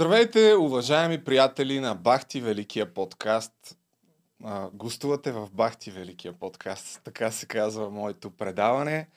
Здравейте, уважаеми приятели на Бахти Великия подкаст. А, гостувате в Бахти Великия подкаст, така се казва моето предаване.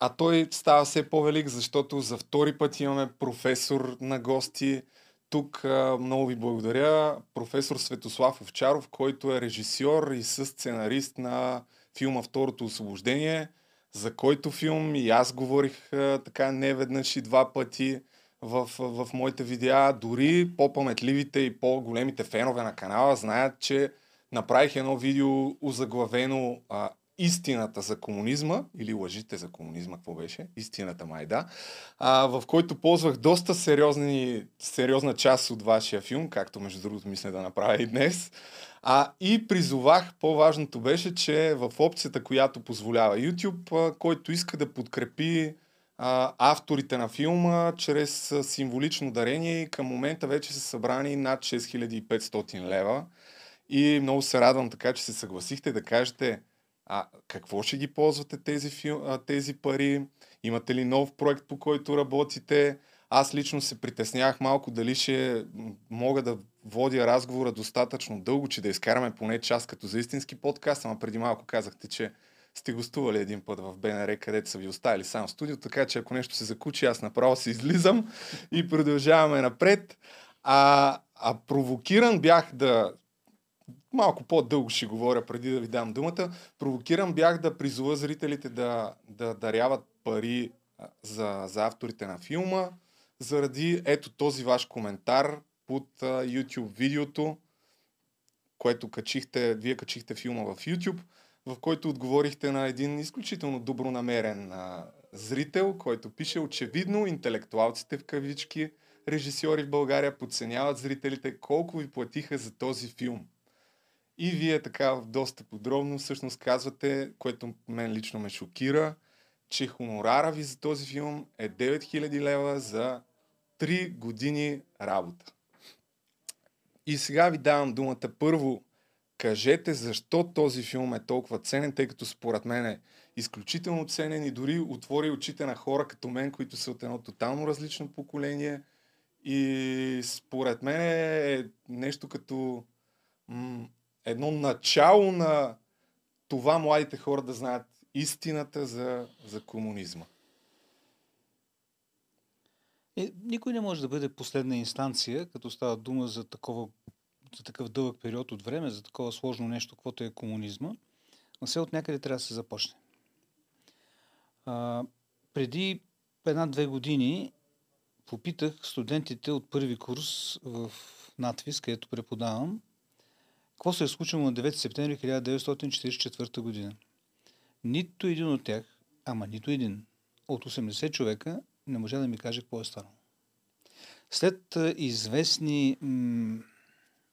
А той става все по-велик, защото за втори път имаме професор на гости. Тук а, много ви благодаря. Професор Светослав Овчаров, който е режисьор и сценарист на филма Второто освобождение, за който филм и аз говорих а, така не веднъж и два пъти в, в, моите видеа. Дори по-паметливите и по-големите фенове на канала знаят, че направих едно видео озаглавено а, истината за комунизма, или лъжите за комунизма, какво беше? Истината май, да. А, в който ползвах доста сериозни, сериозна част от вашия филм, както между другото мисля да направя и днес. А, и призовах, по-важното беше, че в опцията, която позволява YouTube, който иска да подкрепи авторите на филма чрез символично дарение към момента вече са събрани над 6500 лева. И много се радвам така, че се съгласихте да кажете а какво ще ги ползвате тези, фил, тези пари? Имате ли нов проект, по който работите? Аз лично се притеснявах малко дали ще мога да водя разговора достатъчно дълго, че да изкараме поне час като за истински подкаст, ама преди малко казахте, че сте гостували един път в БНР, където са ви оставили само студио, така че ако нещо се закучи, аз направо се излизам и продължаваме напред. А, а провокиран бях да малко по-дълго ще говоря преди да ви дам думата. Провокиран бях да призова зрителите да, да даряват пари за, за авторите на филма, заради ето този ваш коментар под uh, YouTube видеото, което качихте, вие качихте филма в YouTube, в който отговорихте на един изключително добронамерен uh, зрител, който пише очевидно интелектуалците в кавички, режисьори в България подценяват зрителите колко ви платиха за този филм. И вие така доста подробно всъщност казвате, което мен лично ме шокира, че хонорара ви за този филм е 9000 лева за 3 години работа. И сега ви давам думата първо. Кажете защо този филм е толкова ценен, тъй като според мен е изключително ценен и дори отвори очите на хора като мен, които са от едно тотално различно поколение. И според мен е нещо като м- едно начало на това младите хора да знаят истината за, за комунизма. Е, никой не може да бъде последна инстанция, като става дума за, такова, за такъв дълъг период от време, за такова сложно нещо, каквото е комунизма. Но все от някъде трябва да се започне. А, преди една-две години попитах студентите от първи курс в надвис, където преподавам, какво се е случило на 9 септември 1944 година? Нито един от тях, ама нито един, от 80 човека не може да ми каже какво е станало. След известни м-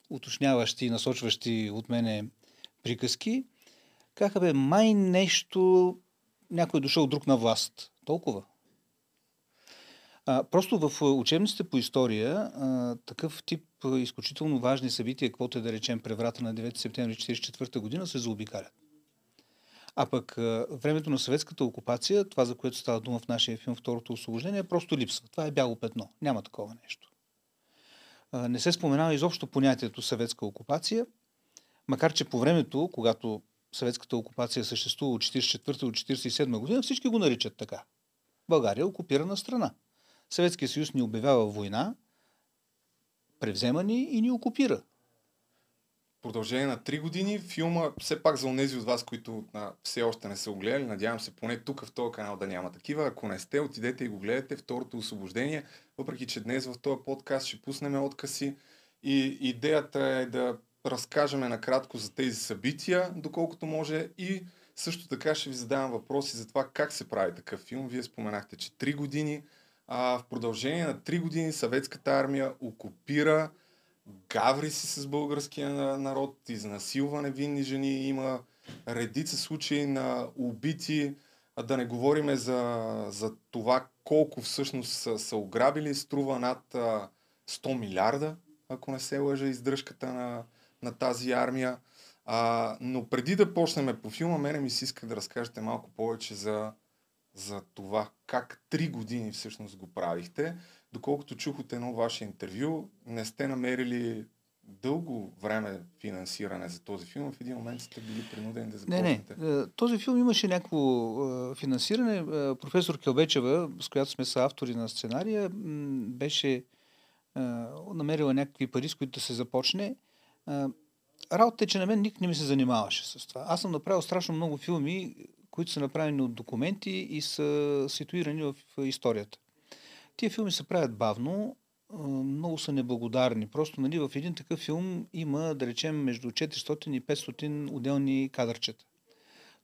уточняващи и насочващи от мене приказки, казаха бе, май нещо, някой е дошъл друг на власт. Толкова. А, просто в учебниците по история а, такъв тип изключително важни събития, каквото е да речем преврата на 9 септември 1944 година, се заобикалят. А пък времето на съветската окупация, това за което става дума в нашия филм Второто освобождение, просто липсва. Това е бяло петно. Няма такова нещо. Не се споменава изобщо понятието съветска окупация, макар че по времето, когато съветската окупация съществува от 1944 до 1947 година, всички го наричат така. България е окупирана страна. Съветския съюз ни обявява война, превзема ни и ни окупира. Продължение на 3 години филма, все пак за онези от вас, които а, все още не са го гледали, надявам се поне тук в този канал да няма такива. Ако не сте, отидете и го гледате второто освобождение, въпреки че днес в този подкаст ще пуснем откъси. И идеята е да разкажем накратко за тези събития, доколкото може и също така ще ви задавам въпроси за това как се прави такъв филм. Вие споменахте, че 3 години а, в продължение на 3 години съветската армия окупира, гаври си с българския народ, изнасилва невинни жени, има редица случаи на убити, а да не говориме за, за това колко всъщност са, са ограбили, струва над а, 100 милиарда, ако не се лъжа, издръжката на, на тази армия. А, но преди да почнем по филма, мене ми се иска да разкажете малко повече за за това как три години всъщност го правихте, доколкото чух от едно ваше интервю, не сте намерили дълго време финансиране за този филм. В един момент сте били принудени да започнете. Не, не. Този филм имаше някакво финансиране. Професор Келбечева, с която сме са автори на сценария, беше намерила някакви пари, с които да се започне. Работата е, че на мен никак не ми се занимаваше с това. Аз съм направил страшно много филми, които са направени от документи и са ситуирани в историята. Тия филми се правят бавно, много са неблагодарни. Просто нали, в един такъв филм има, да речем, между 400 и 500 отделни кадърчета.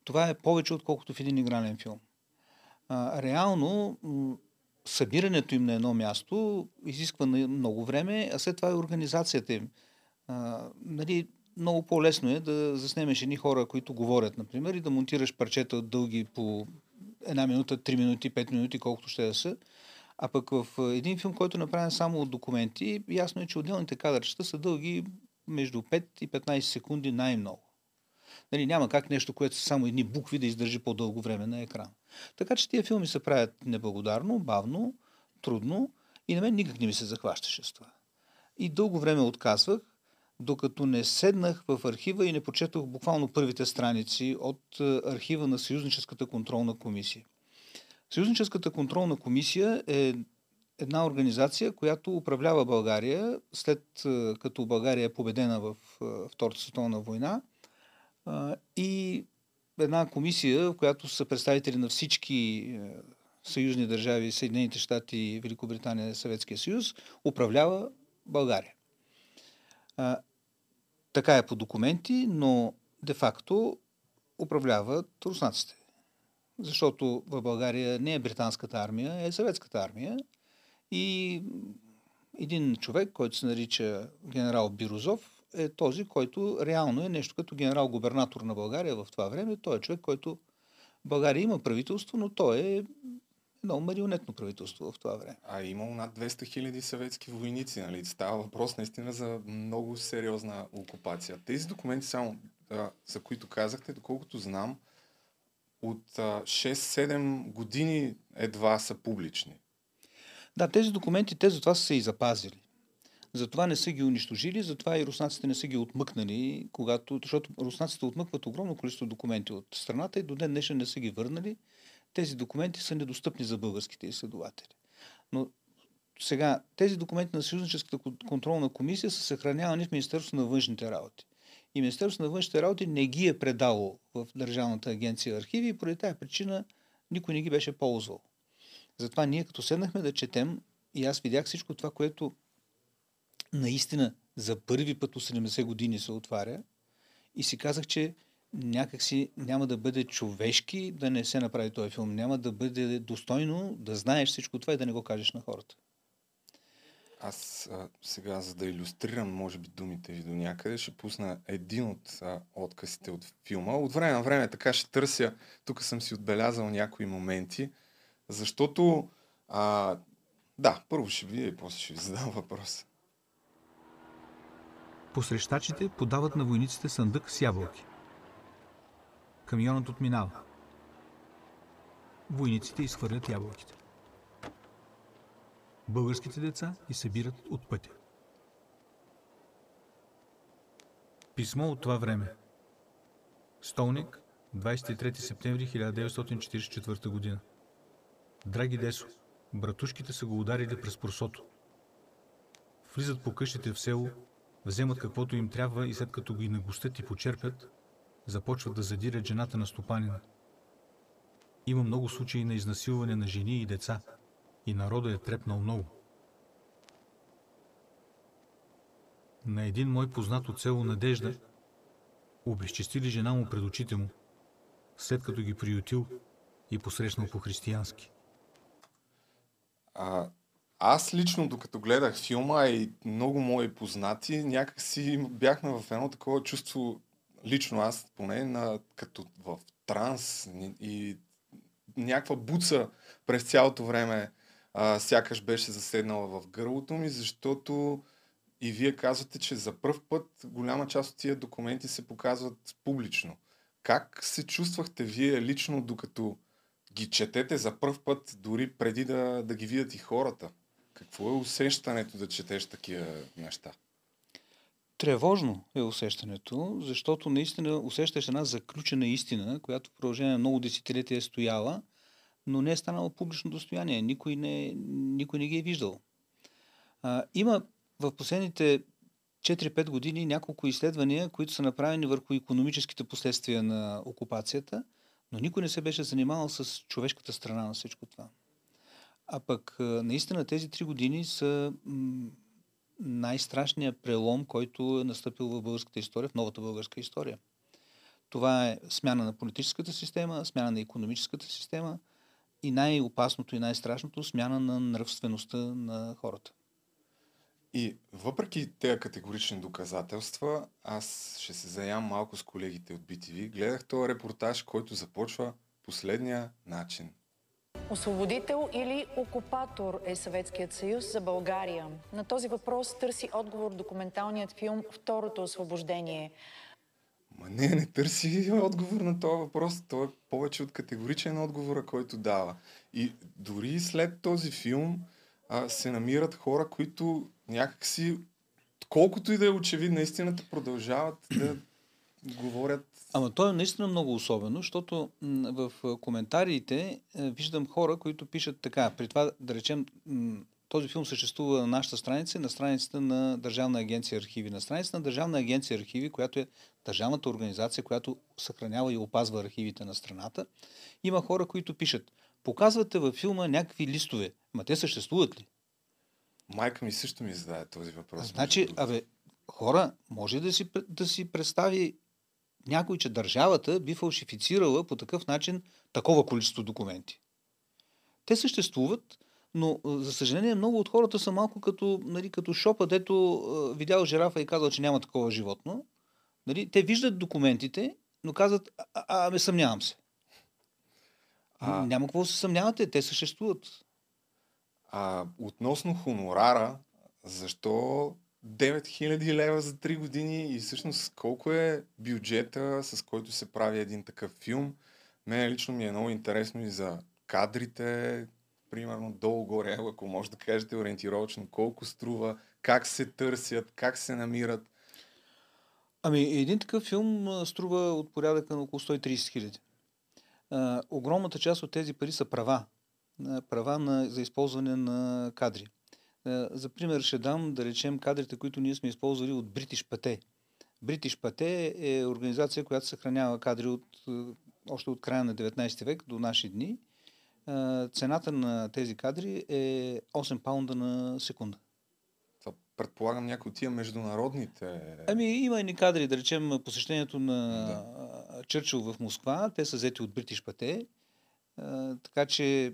Това е повече, отколкото в един игрален филм. Реално, събирането им на едно място изисква много време, а след това и организацията им. Нали, много по-лесно е да заснемеш едни хора, които говорят, например, и да монтираш парчета дълги по една минута, три минути, пет минути, колкото ще да са. А пък в един филм, който е направен само от документи, ясно е, че отделните кадърчета са дълги между 5 и 15 секунди най-много. Нали, няма как нещо, което са само едни букви да издържи по-дълго време на екран. Така че тия филми се правят неблагодарно, бавно, трудно и на мен никак не ми се захващаше с това. И дълго време отказвах, докато не седнах в архива и не почетох буквално първите страници от архива на Съюзническата контролна комисия. Съюзническата контролна комисия е една организация, която управлява България след като България е победена в Втората световна война и една комисия, в която са представители на всички съюзни държави, Съединените щати, Великобритания и Съветския съюз, управлява България. Така е по документи, но де-факто управляват руснаците. Защото в България не е британската армия, е съветската армия. И един човек, който се нарича генерал Бирозов, е този, който реално е нещо като генерал-губернатор на България в това време. Той е човек, който България има правителство, но той е едно марионетно правителство в това време. А е имало над 200 хиляди съветски войници, нали? Става въпрос наистина за много сериозна окупация. Тези документи, само за които казахте, доколкото знам, от 6-7 години едва са публични. Да, тези документи, те затова са се и запазили. Затова не са ги унищожили, затова и руснаците не са ги отмъкнали, когато, защото руснаците отмъкват огромно количество документи от страната и до ден днешен не са ги върнали. Тези документи са недостъпни за българските изследователи. Но сега, тези документи на Съюзническата контролна комисия са съхранявани в Министерството на външните работи и Министерството на външните работи не ги е предало в Държавната агенция архиви и поради тази причина никой не ги беше ползвал. Затова ние като седнахме да четем и аз видях всичко това, което наистина за първи път от 70 години се отваря и си казах, че някакси няма да бъде човешки да не се направи този филм. Няма да бъде достойно да знаеш всичко това и да не го кажеш на хората. Аз а, сега, за да иллюстрирам, може би, думите ви до някъде, ще пусна един от а, отказите от филма. От време на време така ще търся, тук съм си отбелязал някои моменти, защото, а, да, първо ще видя и после ще ви задам въпрос. Посрещачите подават на войниците съндък с ябълки. Камионът отминава. Войниците изхвърлят ябълките българските деца и събират от пътя. Писмо от това време. Столник, 23 септември 1944 година. Драги Десо, братушките са го ударили през просото. Влизат по къщите в село, вземат каквото им трябва и след като ги нагостят и почерпят, започват да задирят жената на стопанина. Има много случаи на изнасилване на жени и деца – и народа е трепнал много. На един мой познат от село Надежда обезчестили жена му пред очите му, след като ги приютил и посрещнал по-християнски. А, аз лично, докато гледах филма и много мои познати, някак си бяхме в едно такова чувство, лично аз поне, на, като в транс и някаква буца през цялото време а, сякаш беше заседнала в гърлото ми, защото и вие казвате, че за първ път голяма част от тия документи се показват публично. Как се чувствахте вие лично, докато ги четете за първ път, дори преди да, да ги видят и хората? Какво е усещането да четеш такива неща? Тревожно е усещането, защото наистина усещаш една заключена истина, която в продължение на много десетилетия е стояла, но не е станала публично достояние. Никой не, никой не ги е виждал. А, има в последните 4-5 години няколко изследвания, които са направени върху економическите последствия на окупацията, но никой не се беше занимавал с човешката страна на всичко това. А пък наистина тези три години са най-страшният прелом, който е настъпил в българската история, в новата българска история. Това е смяна на политическата система, смяна на економическата система и най-опасното и най-страшното смяна на нравствеността на хората. И въпреки тези категорични доказателства, аз ще се заям малко с колегите от BTV. Гледах този репортаж, който започва последния начин. Освободител или окупатор е Съветският съюз за България? На този въпрос търси отговор документалният филм Второто освобождение. Ма не, не търси отговор на този въпрос. Той е повече от категоричен отговор, който дава. И дори след този филм а, се намират хора, които някакси, колкото и да е очевидна истината, продължават да говорят. Ама то е наистина много особено, защото в коментариите виждам хора, които пишат така. При това, да речем, този филм съществува на нашата страница и на страницата на Държавна агенция архиви. На страницата на Държавна агенция архиви, която е държавната организация, която съхранява и опазва архивите на страната, има хора, които пишат показвате във филма някакви листове. Ма те съществуват ли? Майка ми също ми зададе този въпрос. Значи, абе, хора, може да си, да си представи някой, че държавата би фалшифицирала по такъв начин такова количество документи. Те съществуват, но за съжаление много от хората са малко като, нали, като шопа, дето видял жирафа и казал, че няма такова животно. Нали, те виждат документите, но казват, а, а, а съмнявам се. А... Няма какво да се съмнявате, те съществуват. А относно хонорара, защо 9000 лева за 3 години и всъщност колко е бюджета, с който се прави един такъв филм? Мене лично ми е много интересно и за кадрите, примерно долу-горе, ако може да кажете ориентировачно, колко струва, как се търсят, как се намират. Ами, един такъв филм струва от порядъка на около 130 хиляди. огромната част от тези пари са права права на, за използване на кадри. За пример ще дам, да речем, кадрите, които ние сме използвали от British Pate. British Pate е организация, която съхранява кадри от, още от края на 19 век до наши дни. Цената на тези кадри е 8 паунда на секунда. Това предполагам някои от тия международните... Ами има и кадри, да речем посещението на да. Чърчил в Москва. Те са взети от British Pate така че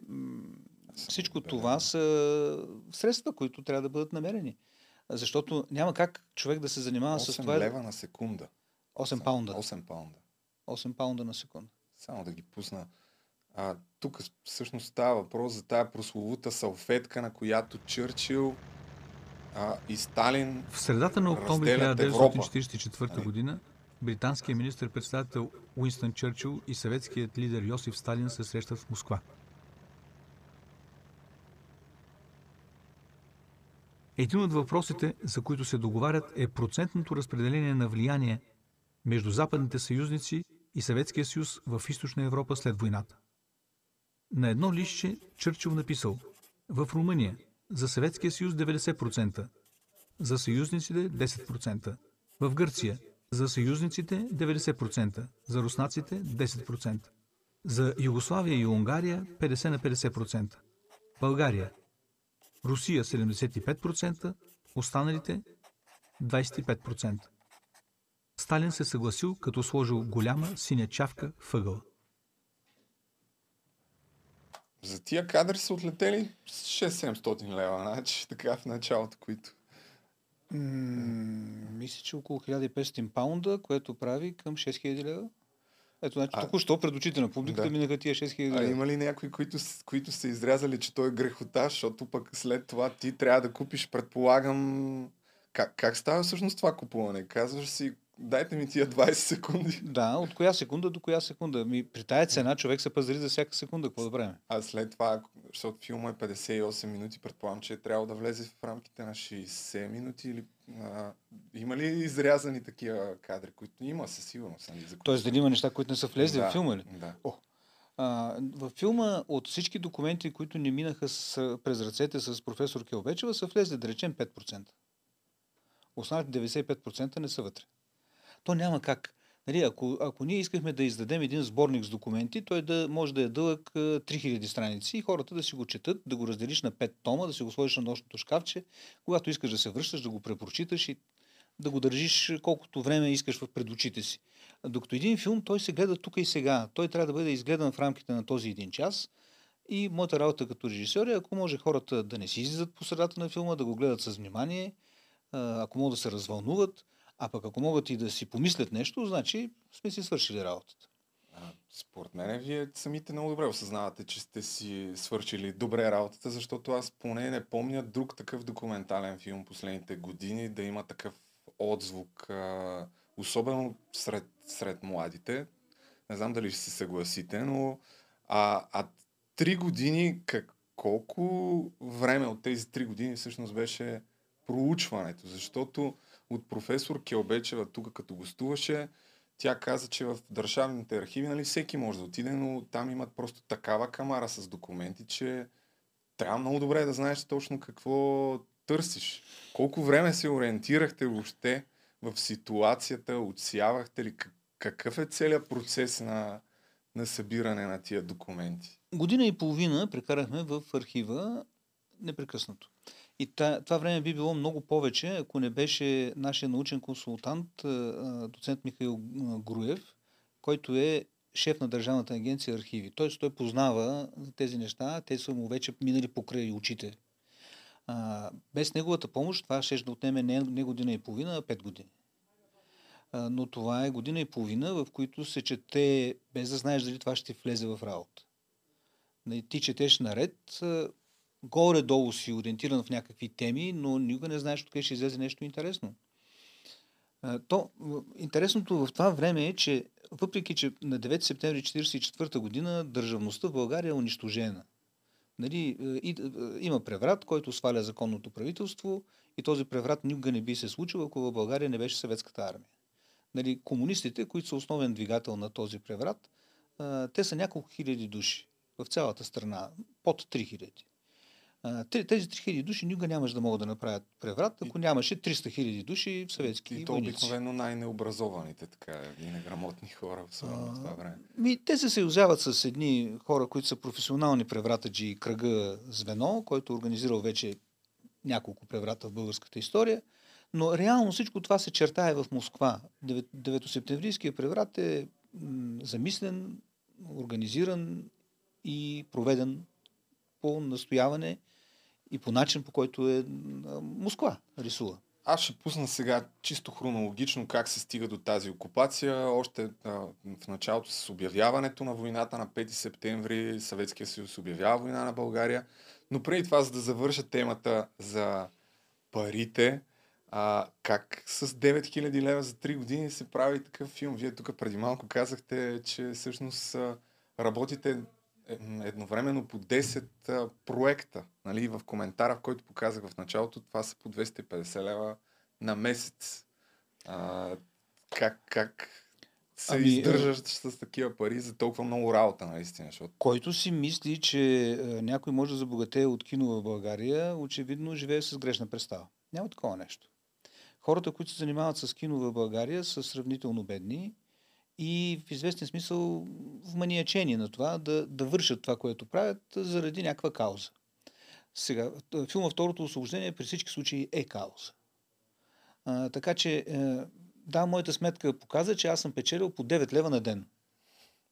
всичко това са средства, които трябва да бъдат намерени. Защото няма как човек да се занимава с това. 8 лева на секунда. 8 паунда. 8 паунда. 8 паунда на секунда. Само да ги пусна. А, тук всъщност става въпрос за тая прословута салфетка, на която Чърчил а, и Сталин В средата на октомври 1944 година британският министр-председател Уинстън Чърчил и съветският лидер Йосиф Сталин се срещат в Москва. Един от въпросите, за които се договарят, е процентното разпределение на влияние между западните съюзници и Съветския съюз в Източна Европа след войната. На едно лище Чърчил написал в Румъния за Съветския съюз 90%, за съюзниците 10%, в Гърция за съюзниците 90%, за руснаците 10%. За Югославия и Унгария 50 на 50%. България. Русия 75%, останалите 25%. Сталин се съгласил, като сложил голяма синя чавка в ъгъла. За тия кадри са отлетели 6-700 лева, значи така в началото, които мисля, че около 1500 паунда, което прави към 6000 лева. Ето, значи, а, току-що пред очите на публиката да. минаха тия 6000 лева. А има ли някои, които, които са изрязали, че той е грехота, защото пък след това ти трябва да купиш, предполагам... Как, как става всъщност това купуване? Казваш си, дайте ми тия 20 секунди. Да, от коя секунда до коя секунда. Ми, при тая цена човек се пазари за всяка секунда. Какво да правим? А след това, защото филма е 58 минути, предполагам, че е трябва да влезе в рамките на 60 минути или... А, има ли изрязани такива кадри, които има със сигурност? Нали, за Тоест дали има неща, които не са влезли да, в филма ли? Да. О, а, във филма от всички документи, които не минаха с, през ръцете с професор Келбечева, са влезли, да речем, 5%. Останалите 95% не са вътре. То няма как. Нали, ако, ако ние искахме да издадем един сборник с документи, той да може да е дълъг 3000 страници и хората да си го четат, да го разделиш на 5 тома, да си го сложиш на нощното шкафче, когато искаш да се връщаш, да го препрочиташ и да го държиш колкото време искаш в пред очите си. Докато един филм, той се гледа тук и сега. Той трябва да бъде изгледан в рамките на този един час. И моята работа като режисьор е, ако може хората да не си излизат по средата на филма, да го гледат с внимание, ако могат да се развълнуват, а пък ако могат и да си помислят нещо, значи сме си свършили работата. Според мен, вие самите много добре осъзнавате, че сте си свършили добре работата, защото аз поне не помня друг такъв документален филм последните години да има такъв отзвук, особено сред, сред младите. Не знам дали ще се съгласите, но а, а три години, как, колко време от тези три години всъщност беше проучването? Защото от професор Келбечева тук като гостуваше, тя каза, че в държавните архиви нали, всеки може да отиде, но там имат просто такава камара с документи, че трябва много добре да знаеш точно какво търсиш. Колко време се ориентирахте въобще в ситуацията, отсявахте ли какъв е целият процес на, на събиране на тия документи? Година и половина прекарахме в архива непрекъснато. И това време би било много повече, ако не беше нашия научен консултант, доцент Михаил Груев, който е шеф на Държавната агенция архиви. Тоест той познава тези неща, те са му вече минали покрай очите. без неговата помощ това ще да отнеме не, не година и половина, а пет години. но това е година и половина, в които се чете, без да знаеш дали това ще влезе в работа. Нали, ти четеш наред, горе-долу си ориентиран в някакви теми, но никога не знаеш откъде ще излезе нещо интересно. То, интересното в това време е, че въпреки, че на 9 септември 1944 година държавността в България е унищожена. Нали, има преврат, който сваля законното правителство и този преврат никога не би се случил, ако в България не беше съветската армия. Нали, комунистите, които са основен двигател на този преврат, те са няколко хиляди души в цялата страна, под 3000 тези 3000 души никога нямаше да могат да направят преврат, ако нямаше 300 000 души в съветски И то обикновено най-необразованите, така, и неграмотни хора, в това време. Ми, те се съюзяват с едни хора, които са професионални превратаджи и кръга звено, който е организирал вече няколко преврата в българската история. Но реално всичко това се чертае в Москва. 9-септемврийския преврат е замислен, организиран и проведен по настояване и по начин, по който е Москва рисува. Аз ще пусна сега чисто хронологично как се стига до тази окупация. Още а, в началото с обявяването на войната на 5 септември Съветския съюз обявява война на България. Но преди това, за да завърша темата за парите, а, как с 9000 лева за 3 години се прави такъв филм? Вие тук преди малко казахте, че всъщност работите едновременно по 10 а, проекта. Нали, в коментара, в който показах в началото, това са по 250 лева на месец. А, как, как се ами, издържаш с такива пари за толкова много работа, наистина? Защото... Който си мисли, че някой може да забогатее от кино в България, очевидно живее с грешна представа. Няма такова нещо. Хората, които се занимават с кино в България, са сравнително бедни и в известен смисъл вманиячени на това да, да вършат това, което правят заради някаква кауза. Сега, филма Второто освобождение при всички случаи е кауза. А, така че, е, да, моята сметка показа, че аз съм печелил по 9 лева на ден.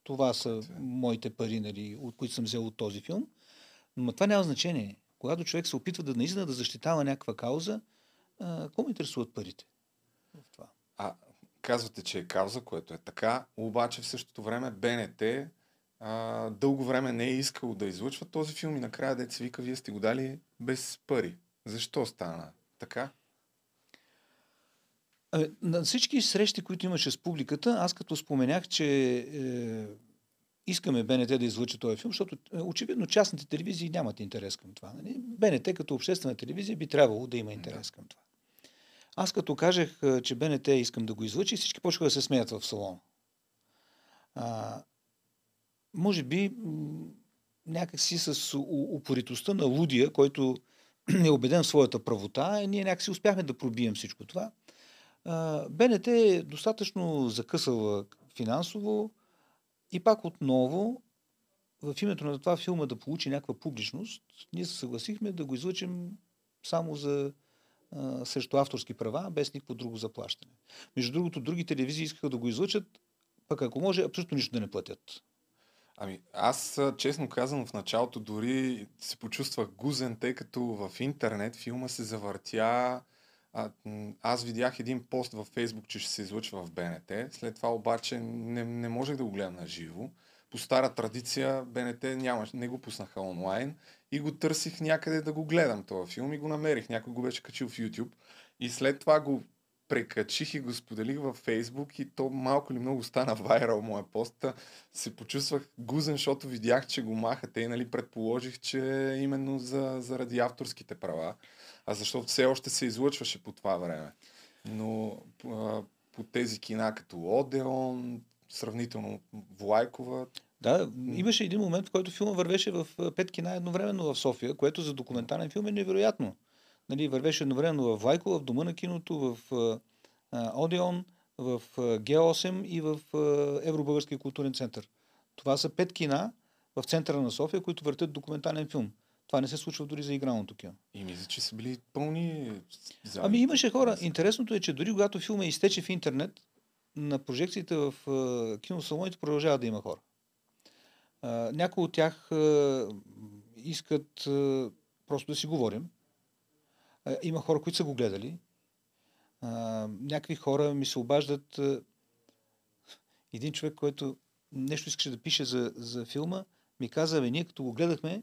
Това са моите пари, нали, от които съм взел от този филм. Но това няма значение. Когато човек се опитва да наистина да защитава някаква кауза, какво ме интересуват парите? В това. Казвате, че е кауза, което е така, обаче в същото време БНТ а, дълго време не е искал да излъчва този филм и накрая деца вика, вие сте го дали без пари. Защо стана така? На всички срещи, които имаше с публиката, аз като споменях, че е, искаме БНТ да излъчи този филм, защото е, очевидно частните телевизии нямат интерес към това. Нали? БНТ като обществена телевизия би трябвало да има интерес към това. Аз като кажех, е, че БНТ искам да го излъчи, всички почнаха да се смеят в салона. А, може би някакси с упоритостта на лудия, който е убеден в своята правота, ние някакси успяхме да пробием всичко това. БНТ е достатъчно закъсала финансово и пак отново в името на това филма да получи някаква публичност, ние се съгласихме да го излъчим само за а, срещу авторски права, без никакво друго заплащане. Между другото, други телевизии искаха да го излъчат, пък ако може, абсолютно нищо да не платят. Ами аз, честно казано, в началото дори се почувствах гузен, тъй като в интернет филма се завъртя. А, аз видях един пост във Фейсбук, че ще се излъчва в БНТ. След това обаче не, не можех да го гледам на живо. По стара традиция БНТ няма, не го пуснаха онлайн и го търсих някъде да го гледам този филм и го намерих. Някой го беше качил в YouTube. И след това го прекачих и го споделих във Фейсбук и то малко ли много стана вайрал моя пост. Се почувствах гузен, защото видях, че го махате и нали, предположих, че именно за, заради авторските права, а защото все още се излъчваше по това време. Но а, по тези кина като Одеон, сравнително Влайкова, да, имаше един момент, в който филма вървеше в пет кина едновременно в София, което за документален филм е невероятно нали, вървеше едновременно в Вайко, в Дома на киното, в а, Одеон, в а, Г8 и в а, Евробългарския културен център. Това са пет кина в центъра на София, които въртят документален филм. Това не се случва дори за игралното кино. И мисля, че са били пълни зали. Ами имаше хора. Интересното е, че дори когато филма изтече в интернет, на прожекциите в киносалоните продължава да има хора. някои от тях искат просто да си говорим. Има хора, които са го гледали. Някакви хора ми се обаждат. Един човек, който нещо искаше да пише за, за филма, ми каза, бе, ние като го гледахме,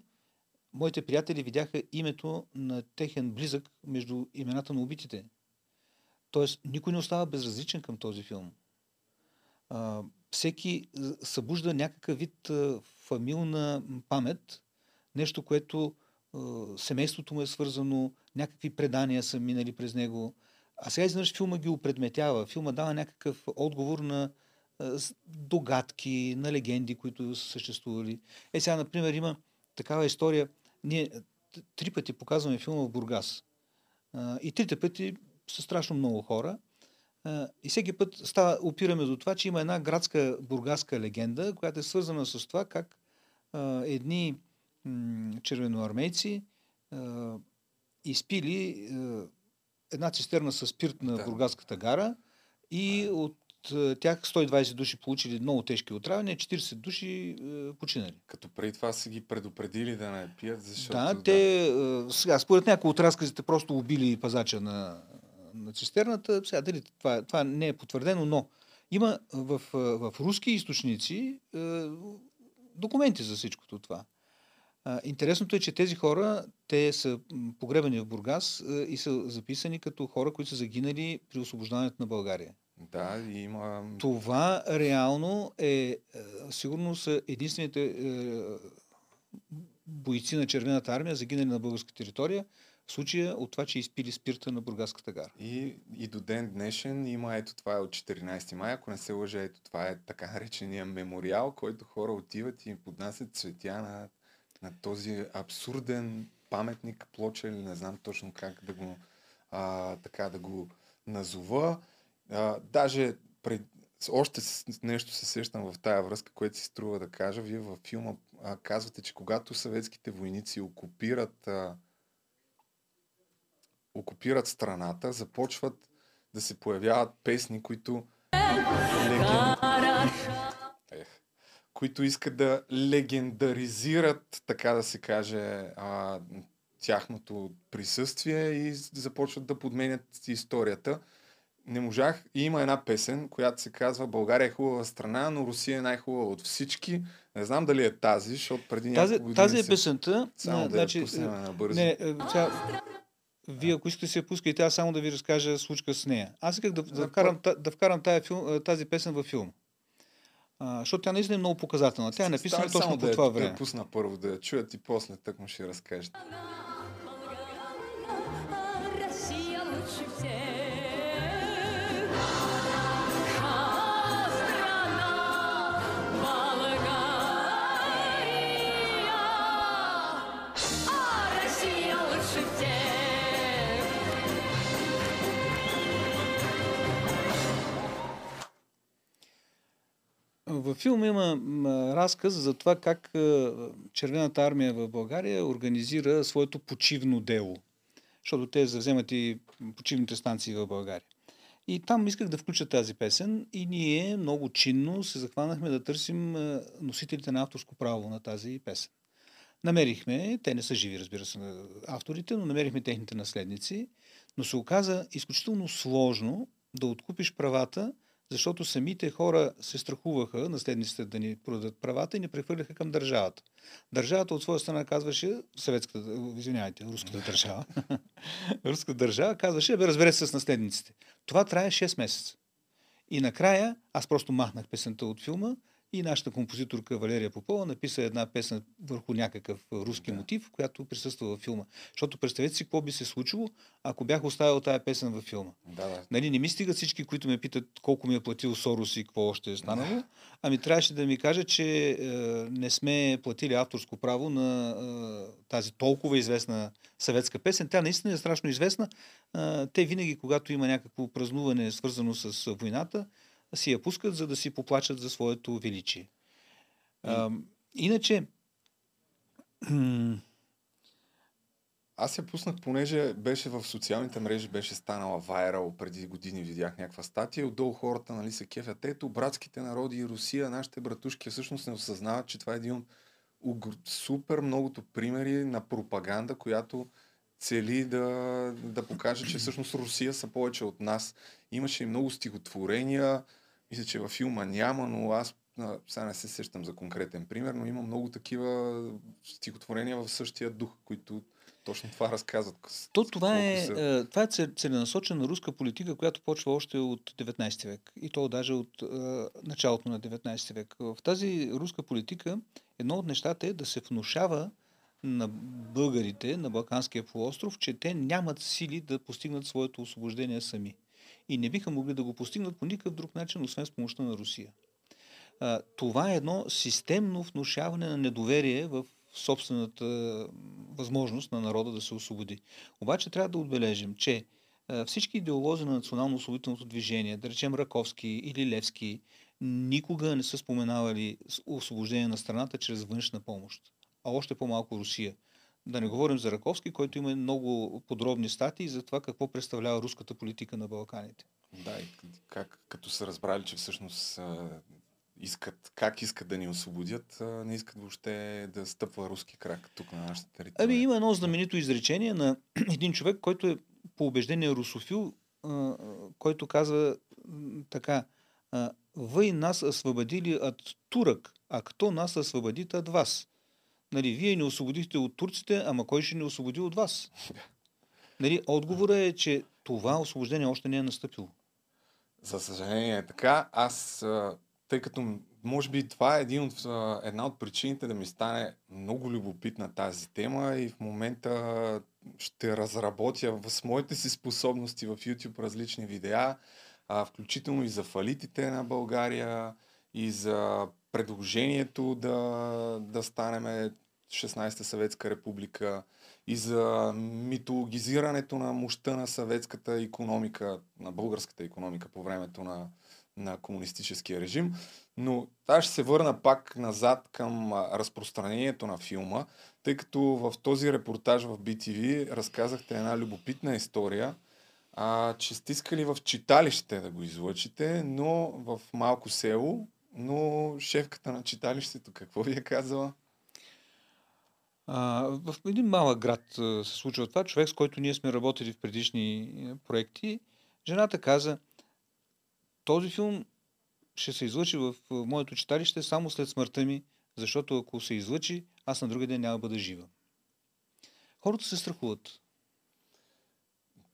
моите приятели видяха името на техен близък между имената на убитите. Тоест, никой не остава безразличен към този филм. А, всеки събужда някакъв вид а, фамилна памет, нещо, което семейството му е свързано, някакви предания са минали през него. А сега изведнъж филма ги опредметява. Филма дава някакъв отговор на догадки, на легенди, които са съществували. Е, сега, например, има такава история. Ние три пъти показваме филма в Бургас. И трите пъти са страшно много хора. И всеки път става, опираме до това, че има една градска бургаска легенда, която е свързана с това как едни червеноармейци изпили една цистерна с спирт на да. Бургаската гара и от тях 120 души получили много тежки отравяния, 40 души е, починали. Като преди това са ги предупредили да не пият, защото... Да, да... те, е, сега, според някои от разказите, просто убили пазача на, на цистерната. Сега, дали това, това не е потвърдено, но има в, в руски източници е, документи за всичкото това. Интересното е, че тези хора, те са погребани в Бургас а, и са записани като хора, които са загинали при освобождаването на България. Да, има... Това реално е, сигурно са единствените е, бойци на Червената армия, загинали на българска територия, в случая от това, че изпили спирта на Бургаската гара. И, и до ден днешен има, ето това е от 14 май, ако не се лъжа, ето това е така наречения мемориал, който хора отиват и поднасят цветя на на този абсурден паметник, плоча или не знам точно как да го, а, така да го назова. А, даже пред, още с, нещо се сещам в тая връзка, което си струва да кажа. Вие във филма а, казвате, че когато съветските войници окупират, а, окупират страната, започват да се появяват песни, които които искат да легендаризират, така да се каже, а, тяхното присъствие и започват да подменят историята. Не можах. И има една песен, която се казва България е хубава страна, но Русия е най-хубава от всички. Не знам дали е тази, защото преди тази, тази е песента. Само да значи, я на бързо. Не, тя, Вие, ако искате, се я пускайте, аз само да ви разкажа случка с нея. Аз исках да, да, вкарам, да вкарам тая филм, тази песен във филм. А, защото тя наистина е много показателна. Тя е написана точно по да това Да време. я пусна първо, да я чуят и после тък му ще разкажете. Във филма има разказ за това как Червената армия в България организира своето почивно дело. Защото те завземат и почивните станции в България. И там исках да включа тази песен и ние много чинно се захванахме да търсим носителите на авторско право на тази песен. Намерихме, те не са живи, разбира се, авторите, но намерихме техните наследници, но се оказа изключително сложно да откупиш правата, защото самите хора се страхуваха, наследниците да ни продадат правата и ни прехвърляха към държавата. Държавата от своя страна казваше, съветската, извинявайте, руската държава, руската държава казваше, бе, разберете се с наследниците. Това трае 6 месеца. И накрая аз просто махнах песента от филма и нашата композиторка Валерия Попова написа една песен върху някакъв руски Да. мотив, която присъства във филма. Защото представете си какво би се случило, ако бях оставил тая песен във филма. Да, да. Нали, не ми стигат всички, които ме питат колко ми е платил Сорос и какво още е станало. Ами трябваше да ми каже, че е, не сме платили авторско право на е, тази толкова известна съветска песен. Тя наистина е страшно известна. Е, те винаги, когато има някакво празнуване, свързано с войната, си я пускат, за да си поплачат за своето величие. А, иначе, Аз я пуснах, понеже беше в социалните мрежи, беше станала вайрал преди години, видях някаква статия. Отдолу хората нали, се кефят. Ето, братските народи и Русия, нашите братушки всъщност не осъзнават, че това е един от супер многото примери на пропаганда, която цели да, да покаже, че всъщност Русия са повече от нас. Имаше и много стихотворения. Мисля, че във филма няма, но аз а, сега не се сещам за конкретен пример, но има много такива стихотворения в същия дух, които точно това разказват. То с това е, са- е, това е цел- целенасочена руска политика, която почва още от 19 век. И то даже от е, началото на 19 век. В тази руска политика едно от нещата е да се внушава на българите на Балканския полуостров, че те нямат сили да постигнат своето освобождение сами. И не биха могли да го постигнат по никакъв друг начин, освен с помощта на Русия. Това е едно системно внушаване на недоверие в собствената възможност на народа да се освободи. Обаче трябва да отбележим, че всички идеолози на национално-освободителното движение, да речем Раковски или Левски, никога не са споменавали освобождение на страната чрез външна помощ, а още по-малко Русия. Да не говорим за Раковски, който има много подробни статии за това какво представлява руската политика на Балканите. Да, и как, като са разбрали, че всъщност искат, как искат да ни освободят, не искат въобще да стъпва руски крак тук на нашата територия. Ами има едно знаменито изречение на един човек, който е по убеждение русофил, който казва така. Вы нас освободили от турък, а кто нас освободит от вас? Нали, вие ни освободихте от турците, ама кой ще ни освободи от вас? Нали, отговорът е, че това освобождение още не е настъпило. За съжаление е така. Аз, тъй като може би това е един от, една от причините да ми стане много любопитна тази тема и в момента ще разработя с моите си способности в YouTube различни видеа, включително и за фалитите на България и за предложението да, да станеме 16-та съветска република и за митологизирането на мощта на съветската економика, на българската економика по времето на, на комунистическия режим. Но аз ще се върна пак назад към разпространението на филма, тъй като в този репортаж в BTV разказахте една любопитна история, а, че сте искали в читалище да го излъчите, но в малко село, но шефката на читалището какво ви е казала? А, в един малък град се случва това. Човек, с който ние сме работили в предишни е, проекти, жената каза, този филм ще се излъчи в моето читалище само след смъртта ми, защото ако се излъчи, аз на другия ден няма да бъда жива. Хората се страхуват.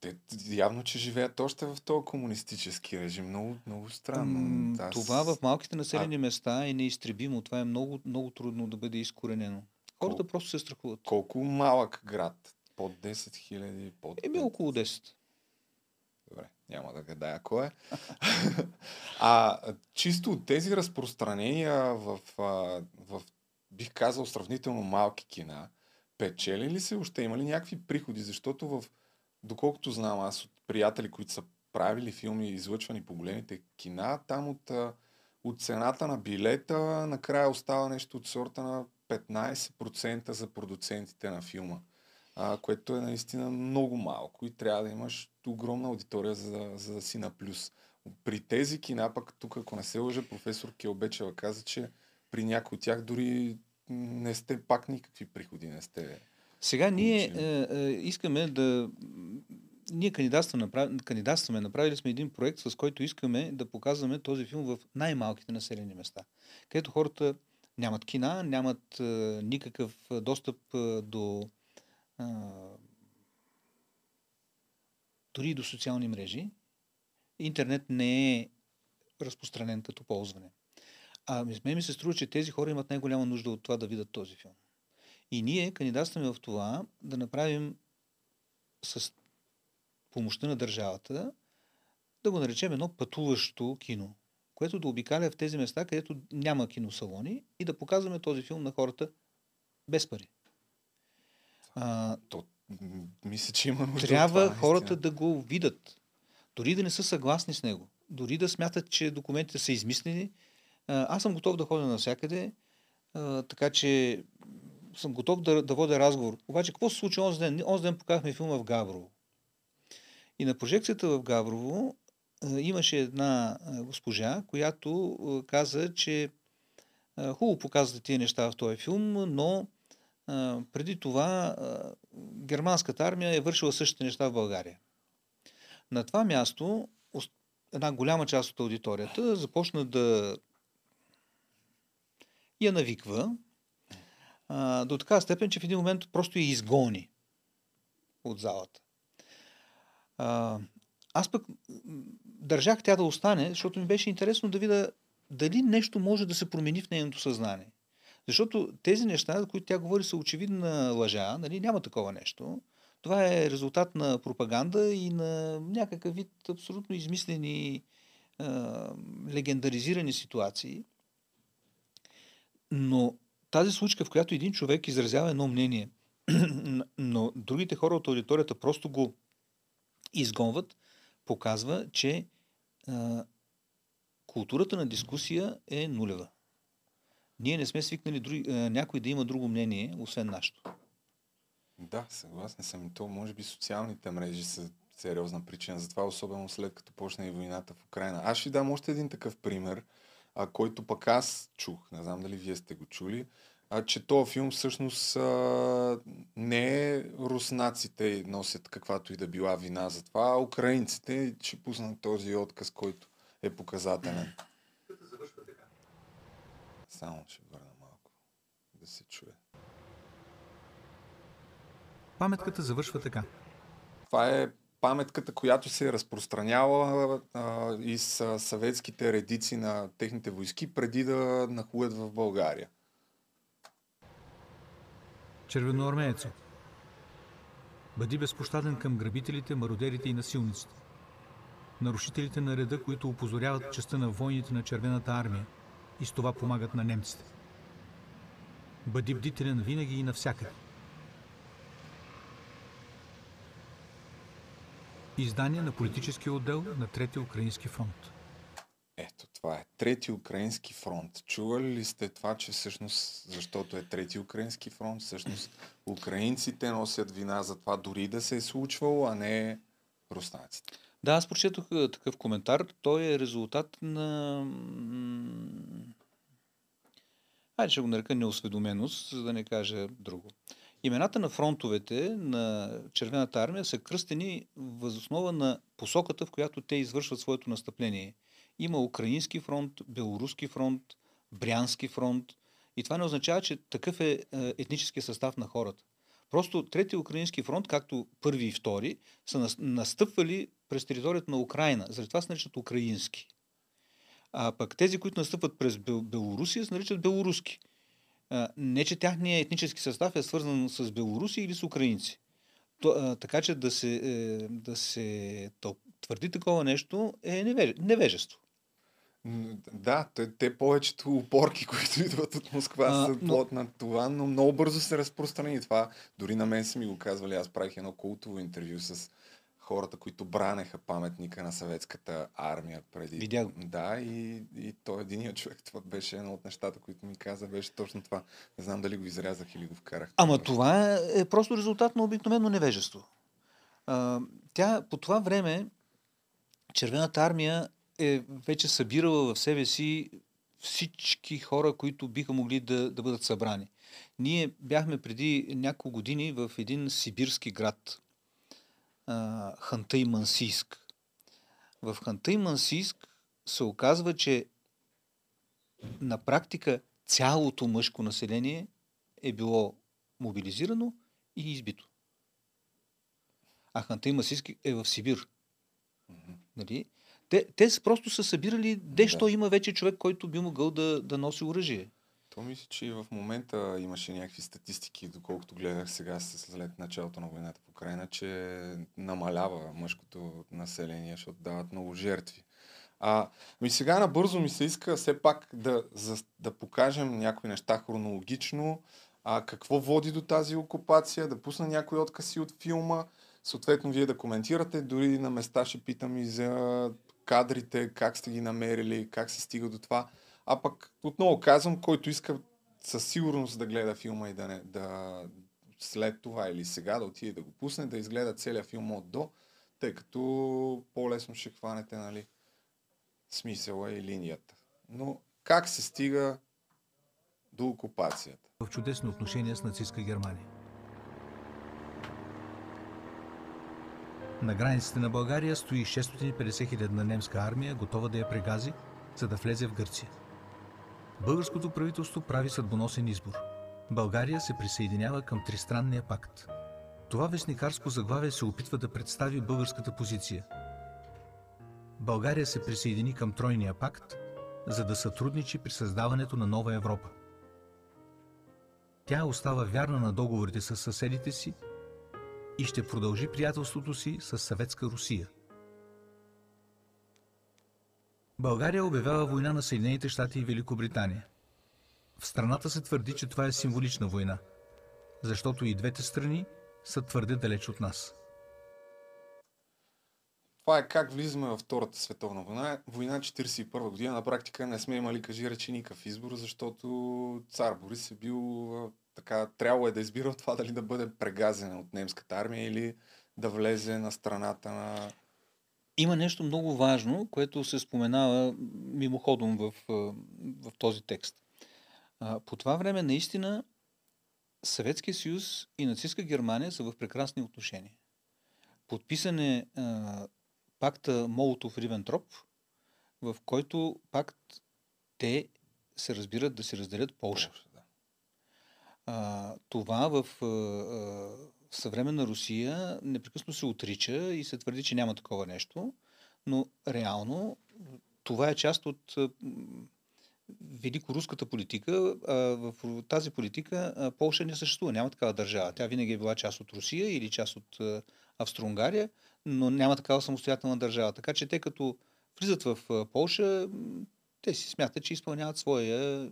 Те явно, че живеят още в този комунистически режим. Много, много странно. Аз- Това в малките населени места е неизтребимо. Това е много, много трудно да бъде изкоренено. Хората Кол- просто се страхуват. Колко малък град? Под 10 хиляди? Под... Еми около 10. Добре, няма да гадая кой е. а чисто от тези разпространения в, а, в, бих казал, сравнително малки кина, печели ли се още? Има ли някакви приходи? Защото в, доколкото знам аз от приятели, които са правили филми, излъчвани по големите кина, там от, от цената на билета накрая остава нещо от сорта на 15% за продуцентите на филма а, което е наистина много малко и трябва да имаш огромна аудитория, за, да- за да си на плюс. При тези кина, пък тук, ако не се лъжа, професор Келбечева каза, че при някои от тях дори не сте пак никакви приходи, не сте. Сега ние е, е, искаме да... Ние кандидатстваме, направ... кандидатстваме, направили сме един проект, с който искаме да показваме този филм в най-малките населени места, където хората нямат кина, нямат е, никакъв достъп е, до е, дори и до социални мрежи. Интернет не е разпространен като ползване. А ми- ми се струва, че тези хора имат най-голяма нужда от това да видят този филм. И ние кандидатстваме в това да направим с помощта на държавата, да го наречем едно пътуващо кино, което да обикаля в тези места, където няма киносалони и да показваме този филм на хората без пари. А, То, мисля, че има нужда трябва това, хората наистина. да го видят. Дори да не са съгласни с него. Дори да смятат, че документите са измислени. А, Аз съм готов да ходя навсякъде, а, така че съм готов да, да водя разговор. Обаче, какво се случи онзи ден? Онзи ден показахме филма в Гаврово. И на прожекцията в Гаврово имаше една госпожа, която каза, че хубаво показвате тия неща в този филм, но преди това германската армия е вършила същите неща в България. На това място една голяма част от аудиторията започна да я навиква до такава степен, че в един момент просто я изгони от залата. А, аз пък държах тя да остане, защото ми беше интересно да видя дали нещо може да се промени в нейното съзнание. Защото тези неща, за които тя говори, са очевидна лъжа, нали? няма такова нещо. Това е резултат на пропаганда и на някакъв вид абсолютно измислени, а, легендаризирани ситуации. Но тази случка, в която един човек изразява едно мнение, но другите хора от аудиторията просто го изгонват, показва, че а, културата на дискусия е нулева. Ние не сме свикнали други, а, някой да има друго мнение, освен нашето. Да, съгласен съм. И то, може би, социалните мрежи са сериозна причина за това, особено след като почне и войната в Украина. Аз ще дам още един такъв пример, а, който пък аз чух, не знам дали вие сте го чули, а, че този филм всъщност а, не е руснаците носят каквато и да била вина за това, а украинците ще пуснат този отказ, който е показателен. Само ще върна малко да се чуе. Паметката завършва така. Това е паметката, която се е разпространяла из съветските редици на техните войски преди да нахуят в България. Червеноармеецо. Бъди безпощаден към грабителите, мародерите и насилниците. Нарушителите на реда, които опозоряват частта на войните на Червената армия и с това помагат на немците. Бъди бдителен винаги и навсякъде. Издание на политическия отдел на Трети Украински фронт. Ето, това е Трети Украински фронт. Чували ли сте това, че всъщност, защото е Трети Украински фронт, всъщност украинците носят вина за това дори да се е случвало, а не руснаците? Да, аз прочетох такъв коментар. Той е резултат на... Айде ще го нарека неосведоменост, за да не кажа друго. Имената на фронтовете на Червената армия са кръстени възоснова на посоката, в която те извършват своето настъпление. Има Украински фронт, Белоруски фронт, Брянски фронт. И това не означава, че такъв е е етнически състав на хората. Просто Третия Украински фронт, както първи и втори, са нас- настъпвали през територията на Украина. Заради това се наричат украински. А пък тези, които настъпват през Бел- Белорусия, се наричат белоруски. Не, че тяхният етнически състав е свързан с белоруси или с украинци. То, а, така че да се, е, да се твърди такова нещо е невеже, невежество. Да, те, те повечето опорки, които идват от Москва, А, са но- плод на това, но много бързо се разпространи това. Дори на мен са ми го казвали. Аз правих едно култово интервю с хората, които бранеха паметника на съветската армия преди. Видях го. Да, и, и той единият човек, това беше едно от нещата, които ми каза, беше точно това. Не знам дали го изрязах или го вкарах. Ама това е просто резултат на обикновено невежество. А, тя по това време, Червената армия е вече събирала в себе си всички хора, които биха могли да, да бъдат събрани. Ние бяхме преди няколко години в един сибирски град, а, Хантай Мансийск. В Хантай Мансийск се оказва, че на практика цялото мъжко население е било мобилизирано и избито. А Хантай Масийски е в Сибир. Нали? Те, те просто са събирали дещо Да. има вече човек, който би могъл да, да носи оръжие. То мисля, че и в момента имаше някакви статистики, доколкото гледах сега след началото на войната в Украина, че намалява мъжкото население, защото дават много жертви. А, ми сега набързо ми се иска все пак да, за, да покажем някои неща хронологично, а, какво води до тази окупация, да пусна някои откъси от филма, съответно вие да коментирате, дори на места ще питам и за кадрите, как сте ги намерили, как се стига до това. А пък отново казвам, който иска със сигурност да гледа филма и да, не, да след това или сега да отиде да го пусне, да изгледа целият филм от до, тъй като по-лесно ще хванете нали, смисъла и линията. Но как се стига до окупацията? в чудесни отношения с нацистска Германия. На границите на България стои 650 хилядна немска армия, готова да я прегази, за да влезе в Гърция. Българското правителство прави съдбоносен избор. България се присъединява към Тристранния пакт. Това вестникарско заглавие се опитва да представи българската позиция. България се присъедини към Тройния пакт, за да сътрудничи при създаването на нова Европа. Тя остава вярна на договорите с съседите си и ще продължи приятелството си с Съветска Русия. България обявява война на Съединените щати и Великобритания. В страната се твърди, че това е символична война, защото и двете страни са твърде далеч от нас. Това е как влизаме във Втората световна война. Война 1941 година. На практика не сме имали, кажи речи, никакъв избор, защото цар Борис е бил така, трябвало е да избира това дали да бъде прегазен от немската армия или да влезе на страната на... Има нещо много важно, което се споменава мимоходом в, в този текст. По това време наистина Съветския съюз и нацистска Германия са в прекрасни отношения. Подписан е а, пакта Молотов-Ривентроп, в който пакт те се разбират да се разделят Полша. А, това в а, съвременна Русия непрекъснато се отрича и се твърди, че няма такова нещо, но реално това е част от великоруската политика. В тази политика Полша не съществува, няма такава държава. Тя винаги е била част от Русия или част от Австро-Унгария, но няма такава самостоятелна държава. Така че те като влизат в Полша, те си смятат, че изпълняват своя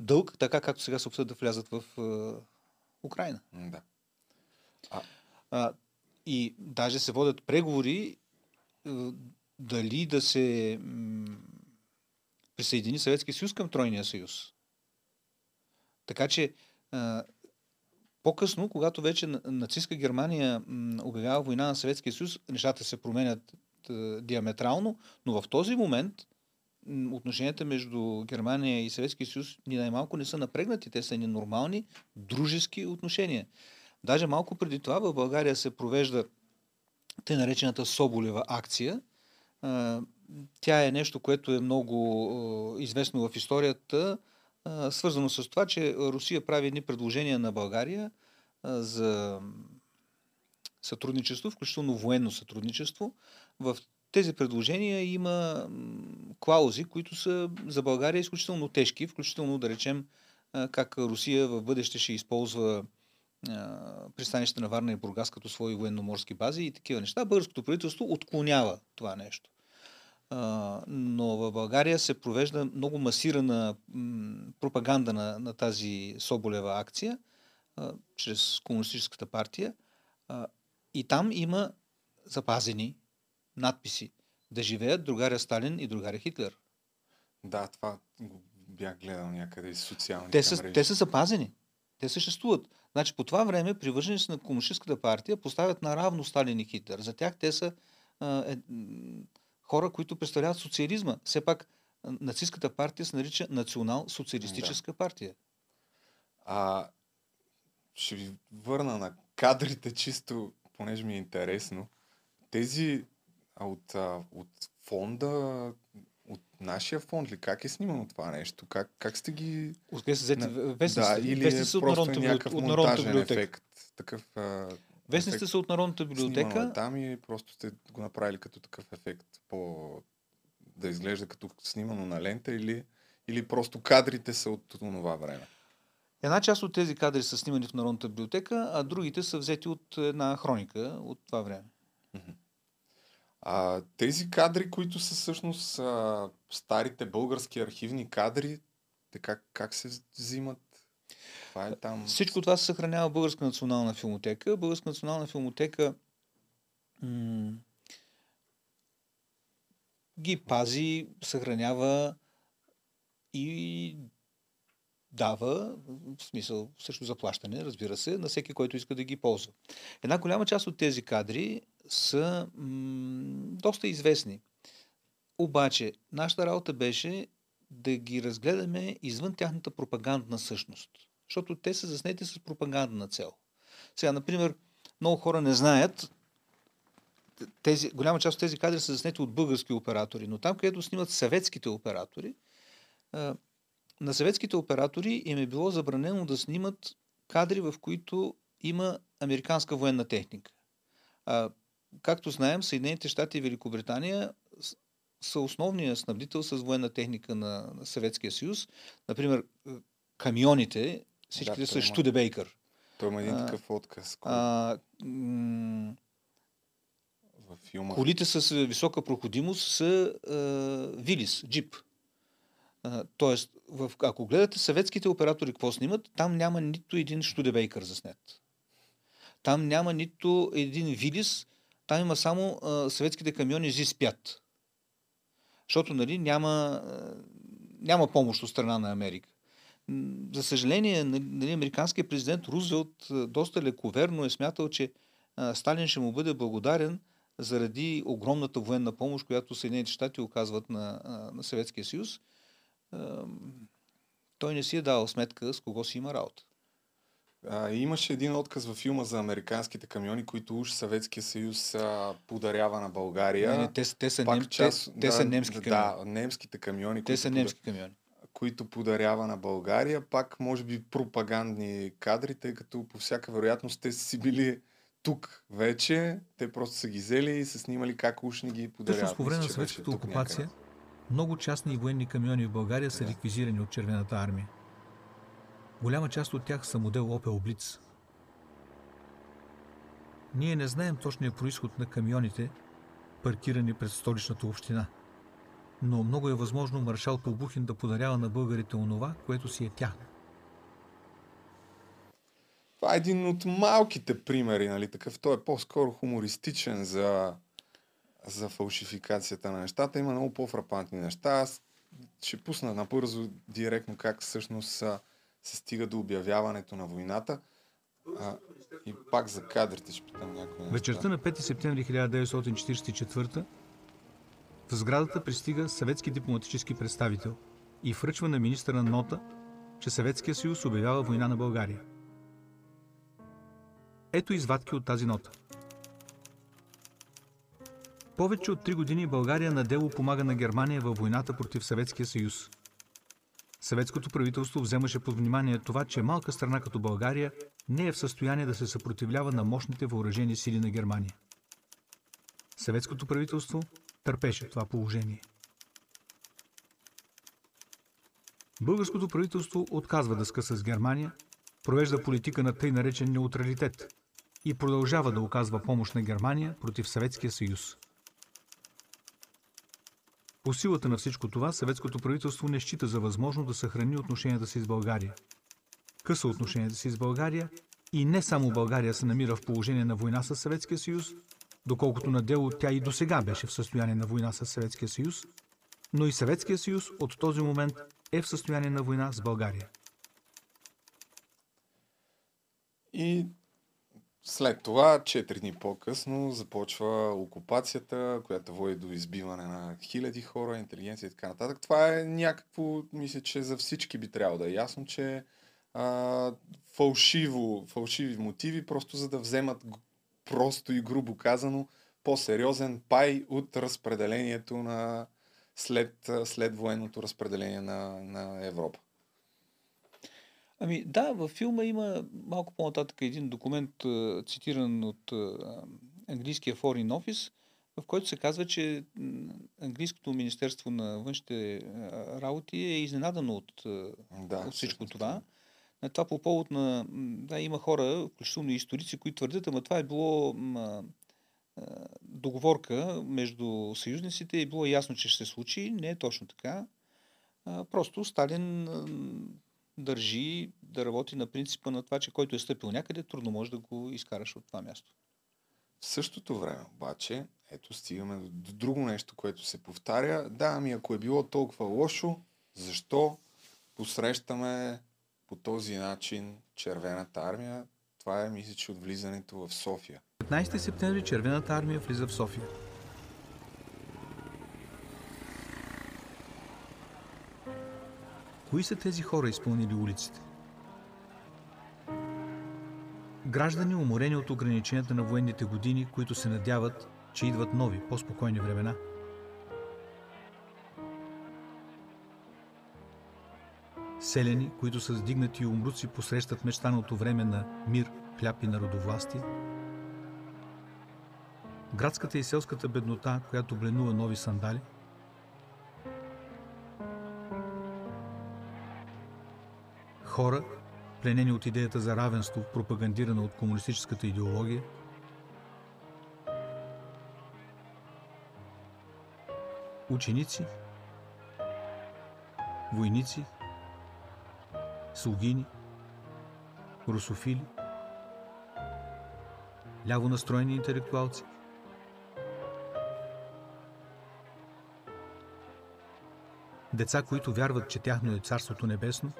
дълг, така както сега се обсъдят да влязат в Украина. Да. А, и даже се водят преговори а, дали да се м, присъедини Съветския съюз към Тройния съюз. Така че а, по-късно, когато вече на- нацистска Германия м, обявява война на Съветския съюз, нещата се променят а, диаметрално, но в този момент отношенията между Германия и Съветския съюз ни най-малко не са напрегнати. Те са ни нормални, дружески отношения. Даже малко преди това в България се провежда тъй наречената Соболева акция. Тя е нещо, което е много известно в историята, свързано с това, че Русия прави едни предложения на България за сътрудничество, включително военно сътрудничество. В тези предложения има клаузи, които са за България изключително тежки, включително да речем как Русия в бъдеще ще използва пристанище на Варна и Бургас като свои военноморски бази и такива неща. Българското правителство отклонява това нещо. Но в България се провежда много масирана пропаганда на, на тази Соболева акция чрез Комунистическата партия. И там има запазени надписи. Да живеят другаря Сталин и другаря Хитлер. Да, това го бях гледал някъде из социалните Те са, мрежи. те са запазени. Те съществуват. Значи по това време привърженици на Комунистическата партия поставят наравно Сталин и Хитлер. За тях те са а, е, хора, които представляват социализма. Все пак нацистската партия се нарича национал-социалистическа партия. А, ще ви върна на кадрите чисто, понеже ми е интересно. Тези а, от, а, от фонда, от нашия фонд ли? Как е снимано това нещо? Как, как сте ги... Откъде са взети На- да, или вестниците е са от просто Народната, някакъв от монтажен библиотека. ефект. Такъв а, Вестниците са от Народната библиотека. там и просто сте го направили като такъв ефект. По... Да изглежда като снимано на лента или, или просто кадрите са от това време. Една част от тези кадри са снимани в Народната библиотека, а другите са взети от една хроника от това време. А, тези кадри, които са всъщност а, старите български архивни кадри, те как, как се взимат? Това е там. Всичко това се съхранява в Българска национална филмотека. Българска национална филмотека м- ги пази, съхранява и дава, в смисъл също заплащане, разбира се, на всеки, който иска да ги ползва. Една голяма част от тези кадри са м- доста известни. Обаче, нашата работа беше да ги разгледаме извън тяхната пропагандна същност. Защото те са заснети с пропагандна цел. Сега, например, много хора не знаят, тези, голяма част от тези кадри са заснети от български оператори, но там, където снимат съветските оператори, на съветските оператори им е било забранено да снимат кадри, в които има американска военна техника. Както знаем, Съединените щати и Великобритания са основният снабдител с военна техника на, на Съветския съюз. Например, е, камионите, всичките Да, са Штудебейкър. Той има един такъв отказ. А, м- във филма. колите с е, висока проходимост са а, Вилис, джип. А, тоест, в, ако гледате съветските оператори какво снимат, там няма нито един Штудебейкър заснет. Там няма нито един Вилис, там има само а, съветските камиони ЗИС-5. Защото нали, няма, а, няма помощ от страна на Америка. За съжаление, нали, нали, американският президент Рузвелт а, доста лековерно е смятал, че а, Сталин ще му бъде благодарен заради огромната военна помощ, която Съединените щати оказват на, а, на Съветския съюз. Ам, Той не си е дал сметка с кого си има работа. А, имаше един отказ във филма за американските камиони, които уж Съветския съюз а, подарява на България. Не, не, те, те, са, Пак нем, част- те, те са немски да, камиони. Да, немските камиони, те са немски камиони. които подарява на България. Пак, може би, пропагандни кадри, тъй като по всяка вероятност те са си били тук вече. Те просто са ги взели и са снимали как уж ни ги подаряват. Всъщност по време на съветската окупация много частни и военни камиони в България са реквизирани от Червената армия. Голяма част от тях са модел Opel Blitz. Ние не знаем точния происход на камионите, паркирани пред столичната община. Но много е възможно маршал Толбухин да подарява на българите онова, което си е тяхно. Това е един от малките примери, нали, такъв. Той е по-скоро хумористичен за, за фалшификацията на нещата. Има много по-фрапантни неща. Аз ще пусна набързо директно как всъщност а, се стига до обявяването на войната. А, и пак за кадрите ще питам някои. Вечерта на 5 септември 1944 в сградата пристига съветски дипломатически представител и връчва на министъра нота, че Съветския съюз обявява война на България. Ето извадки от тази нота. Повече от три години България на дело помага на Германия във войната против Съветския съюз. Съветското правителство вземаше под внимание това, че малка страна като България не е в състояние да се съпротивлява на мощните въоръжени сили на Германия. Съветското правителство търпеше това положение. Българското правителство отказва да скъса с Германия, провежда политика на тъй наречен неутралитет и продължава да оказва помощ на Германия против Съветския съюз. По силата на всичко това, съветското правителство не счита за възможно да съхрани отношенията си с България. Къса отношенията си с България и не само България се намира в положение на война с Съветския съюз, доколкото на дело тя и до сега беше в състояние на война с Съветския съюз, но и Съветския съюз от този момент е в състояние на война с България. И след това, 4 дни по-късно, започва окупацията, която води до избиване на хиляди хора, интелигенция и така нататък. Това е някакво, мисля, че за всички би трябвало да е ясно, че а, фалшиво, фалшиви мотиви, просто за да вземат просто и грубо казано по-сериозен пай от разпределението на след, след военното разпределение на, на Европа. Ами да, във филма има малко по-нататък един документ, цитиран от английския Foreign Office, в който се казва, че английското министерство на външните работи е изненадано от, Да, от всичко всъщност, това. На това по повод на... Да, има хора, включително и историци, които твърдят, ама това е било м, а, договорка между съюзниците и е било ясно, че ще се случи. Не е точно така. Просто Сталин държи да работи на принципа на това, че който е стъпил някъде, трудно може да го изкараш от това място. В същото време обаче, ето стигаме до, друго нещо, което се повтаря. Да, ами ако е било толкова лошо, защо посрещаме по този начин червената армия? Това е, мисля, че от влизането в София. 15 септември Червената армия влиза в София. Кои са тези хора, изпълнили улиците? Граждани, уморени от ограниченията на военните години, които се надяват, че идват нови, по-спокойни времена. Селени, които с дигнати умруци посрещат мечтаното време на мир, хляб и народовластие. Градската и селската беднота, която бленува нови сандали. Хора, пленени от идеята за равенство, пропагандирана от комунистическата идеология. Ученици, войници, слугини, русофили, ляво настроени интелектуалци. Деца, които вярват, че тяхно е Царството Небесно.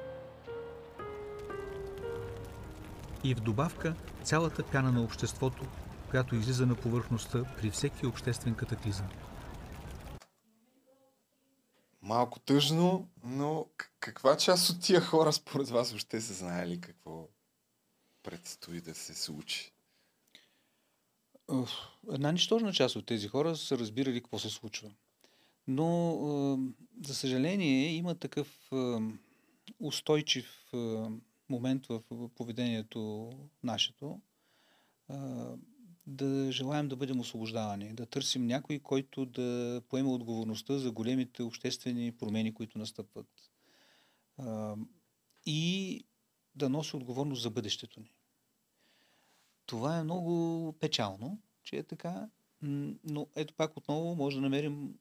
И в добавка цялата пяна на обществото, която излиза на повърхността при всеки обществен катаклизъм. Малко тъжно, но каква част от тия хора според вас въобще са знаели какво предстои да се случи? Една нищожна част от тези хора са разбирали какво се случва. Но, за съжаление, има такъв устойчив момент в поведението нашето, да желаем да бъдем освобождавани, да търсим някой, който да поема отговорността за големите обществени промени, които настъпват. И да носи отговорност за бъдещето ни. Това е много печално, че е така, но ето пак отново може да намерим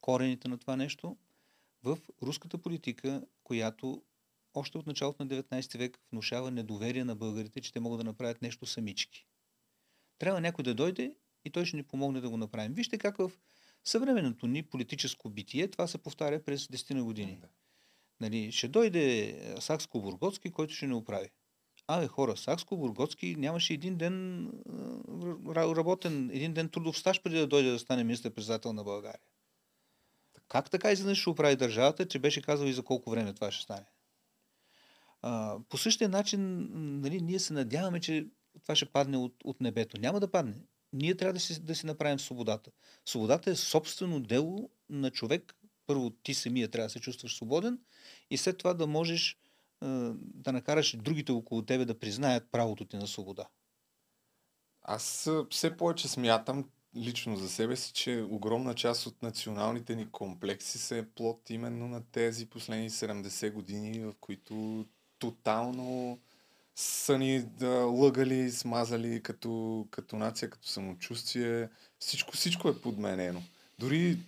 корените на това нещо в руската политика, която още от началото на 19 век внушава недоверие на българите, че те могат да направят нещо самички. Трябва някой да дойде и той ще ни помогне да го направим. Вижте как в съвременното ни политическо битие това се повтаря през 10 на години. Да. Нали, ще дойде Сакско-Бургоцки, който ще ни оправи. Абе, хора, Сакско-Бургоцки нямаше един ден работен, един ден трудов стаж преди да дойде да стане министър-председател на България. Как така изведнъж ще оправи държавата, че беше казал и за колко време това ще стане? По същия начин, нали, ние се надяваме, че това ще падне от, от небето. Няма да падне. Ние трябва да си, да си направим свободата. Свободата е собствено дело на човек. Първо, ти самия трябва да се чувстваш свободен и след това да можеш да накараш другите около тебе да признаят правото ти на свобода. Аз все повече смятам лично за себе си, че огромна част от националните ни комплекси се е плод именно на тези последни 70 години, в които тотално са ни да, лъгали, смазали като, като нация, като самочувствие. Всичко, всичко е подменено. Дори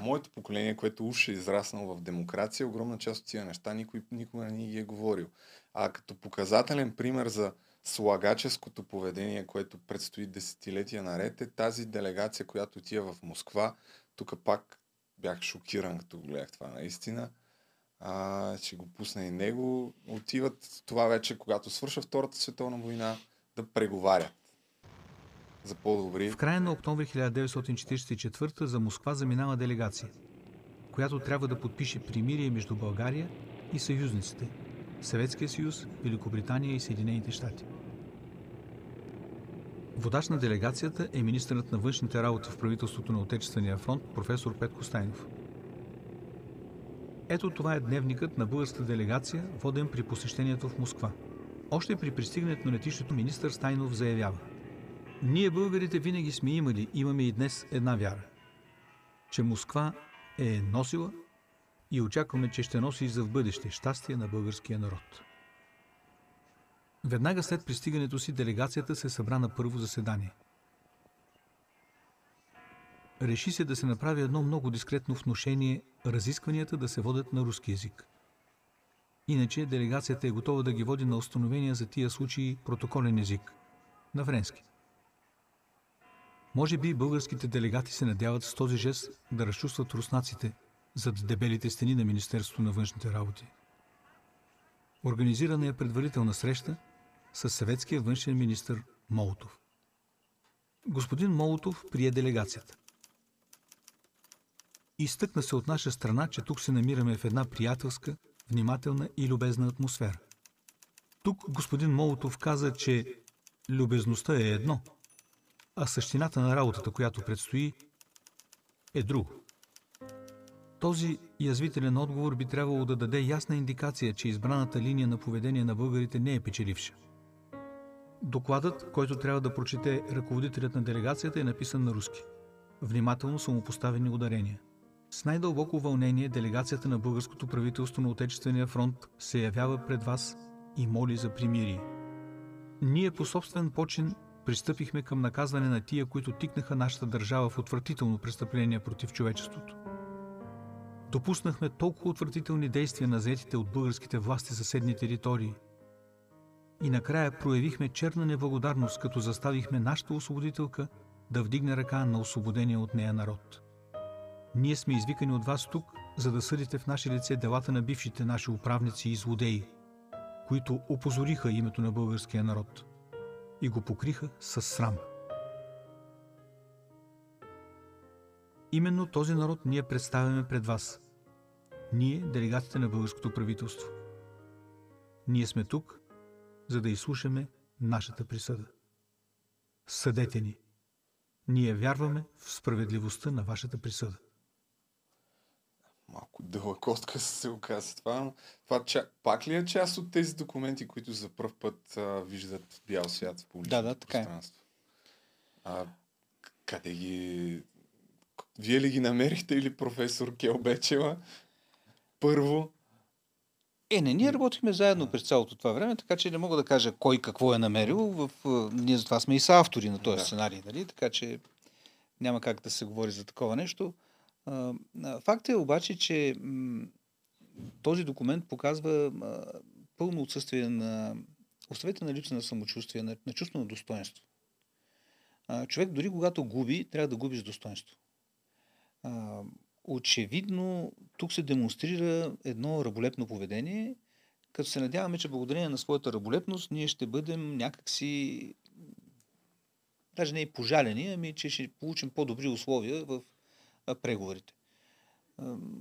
моето поколение, което уж е израснало в демокрация, огромна част от тия неща никой никога не ги е говорил. А като показателен пример за слагаческото поведение, което предстои десетилетия наред, е тази делегация, която отива в Москва. Тук пак бях шокиран, като гледах това наистина. А, ще го пусна и него. Отиват това вече, когато свърша Втората световна война, да преговарят за по-добри. В края на октомври 1944 за Москва заминава делегация, която трябва да подпише примирие между България и съюзниците – Съветския съюз, Великобритания и Съединените щати. Водач на делегацията е министърът на външните работи в правителството на Отечествения фронт професор Петко Стайнов. Ето това е дневникът на българската делегация, воден при посещението в Москва. Още при пристигането на летището министър Стайнов заявява Ние българите винаги сме имали, имаме и днес една вяра, че Москва е носила и очакваме, че ще носи и за в бъдеще щастие на българския народ. Веднага след пристигането си делегацията се събра на първо заседание. Реши се да се направи едно много дискретно вношение разискванията да се водят на руски язик. Иначе делегацията е готова да ги води на установения за тия случаи протоколен език – на френски. Може би българските делегати се надяват с този жест да разчувстват руснаците зад дебелите стени на Министерството на външните работи. Организирана е предварителна среща с съветския външен министр Молотов. Господин Молотов прие делегацията. Изтъкна се от наша страна, че тук се намираме в една приятелска, внимателна и любезна атмосфера. Тук господин Молотов каза, че любезността е едно, а същината на работата, която предстои, е друго. Този язвителен отговор би трябвало да даде ясна индикация, че избраната линия на поведение на българите не е печеливша. Докладът, който трябва да прочете ръководителят на делегацията, е написан на руски. Внимателно са му поставени ударения. С най-дълбоко вълнение делегацията на българското правителство на Отечествения фронт се явява пред вас и моли за примирие. Ние по собствен почин пристъпихме към наказване на тия, които тикнаха нашата държава в отвратително престъпление против човечеството. Допуснахме толкова отвратителни действия на заетите от българските власти съседни територии. И накрая проявихме черна неблагодарност, като заставихме нашата освободителка да вдигне ръка на освободения от нея народ. Ние сме извикани от вас тук, за да съдите в наше лице делата на бившите наши управници и злодеи, които опозориха името на българския народ и го покриха с срам. Именно този народ ние представяме пред вас. Ние, делегатите на българското правителство. Ние сме тук, за да изслушаме нашата присъда. Съдете ни. Ние вярваме в справедливостта на вашата присъда. Малко дълъг отказ се оказа това, но това ча... пак ли е част от тези документи, които за първ път а, виждат бял свят в публичното Да, да, така е. пространство? А, к- къде ги... Вие ли ги намерихте или професор Келбечева? Първо, Е, не, ние работихме заедно през цялото това време, така че не мога да кажа кой какво е намерил. В, а, ние затова сме и са автори на този Да. сценарий, нали? така че няма как да се говори за такова нещо. Факт е обаче, че този документ показва пълно отсъствие на... Оставете на липса на самочувствие, на, на чувство на достоинство. Човек дори когато губи, трябва да губи с достоинство. Очевидно, тук се демонстрира едно раболепно поведение, като се надяваме, че благодарение на своята раболепност ние ще бъдем някакси, даже не и пожалени, ами че ще получим по-добри условия в преговорите.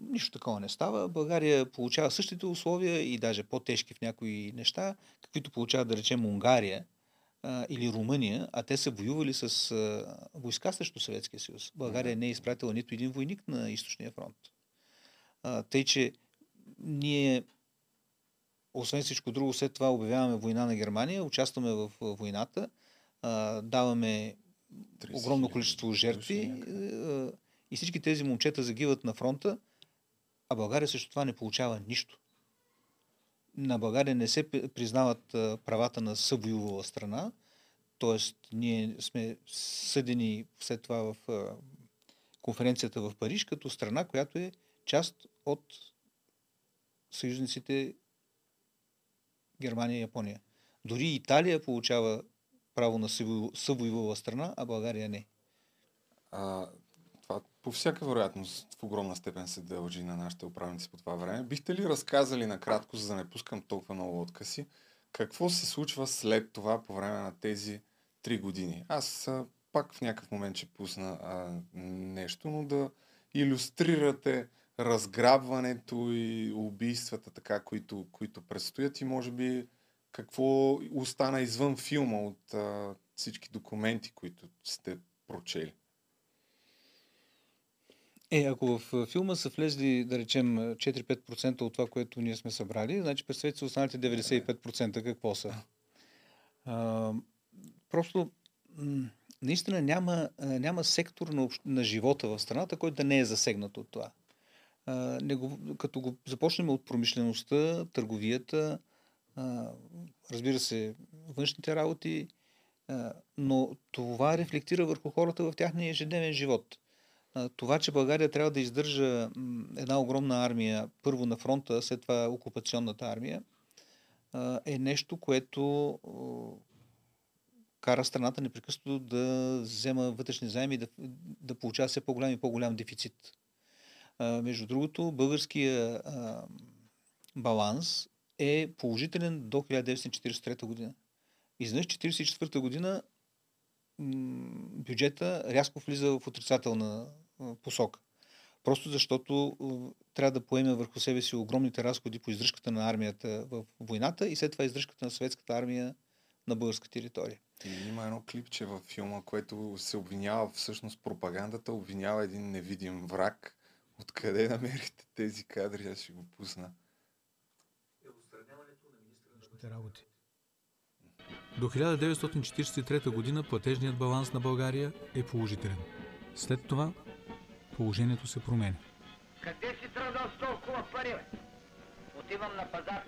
Нищо такова не става. България получава същите условия и даже по-тежки в някои неща, каквито получава, да речем, Унгария или Румъния, а те са воювали с войска срещу Съветския съюз. България не е изпратила нито един войник на източния фронт. Тъй, че ние освен всичко друго, след това обявяваме война на Германия, участваме в войната, даваме 30 огромно количество жертви и всички тези момчета загиват на фронта, а България също това не получава нищо. На България не се признават правата на съвоювала страна, т.е. ние сме съдени след това в конференцията в Париж като страна, която е част от съюзниците Германия и Япония. Дори Италия получава право на съвою- съвоювала страна, а България не. А, по всяка вероятност в огромна степен се дължи на нашите управници по това време. Бихте ли разказали накратко, за да не пускам толкова много откъси, какво се случва след това по време на тези три години? Аз пак в някакъв момент ще пусна а, нещо, но да иллюстрирате разграбването и убийствата, така, които, които предстоят и може би какво остана извън филма от а, всички документи, които сте прочели. Е, ако в филма са влезли, да речем, а, 4-5% от това, което ние сме събрали, значи представете се останалите 95% какво са. А, просто наистина няма, няма сектор на, общ... на живота в страната, който да не е засегнат от това. А, не го, като го започнем от промишлеността, търговията, а, разбира се, външните работи, а, но това рефлектира върху хората в тяхния ежедневен живот. Това, че България трябва да издържа една огромна армия, първо на фронта, след това окупационната армия, е нещо, което кара страната непрекъснато да взема вътрешни заеми и да, да получава все по-голям и по-голям дефицит. Между другото, българския баланс е положителен до 1943 година. Изведнъж 1944 година бюджета рязко влиза в отрицателна посока. Просто защото трябва да поеме върху себе си огромните разходи по издръжката на армията в войната и след това издръжката на съветската армия на българска територия. И има едно клипче във филма, което се обвинява всъщност пропагандата, обвинява един невидим враг. Откъде намерихте тези кадри? Аз ще го пусна. работи. До 1943 г. платежният баланс на България е положителен. След това положението се променя. Къде си тръгнал с толкова пари, бе? Отивам на пазар.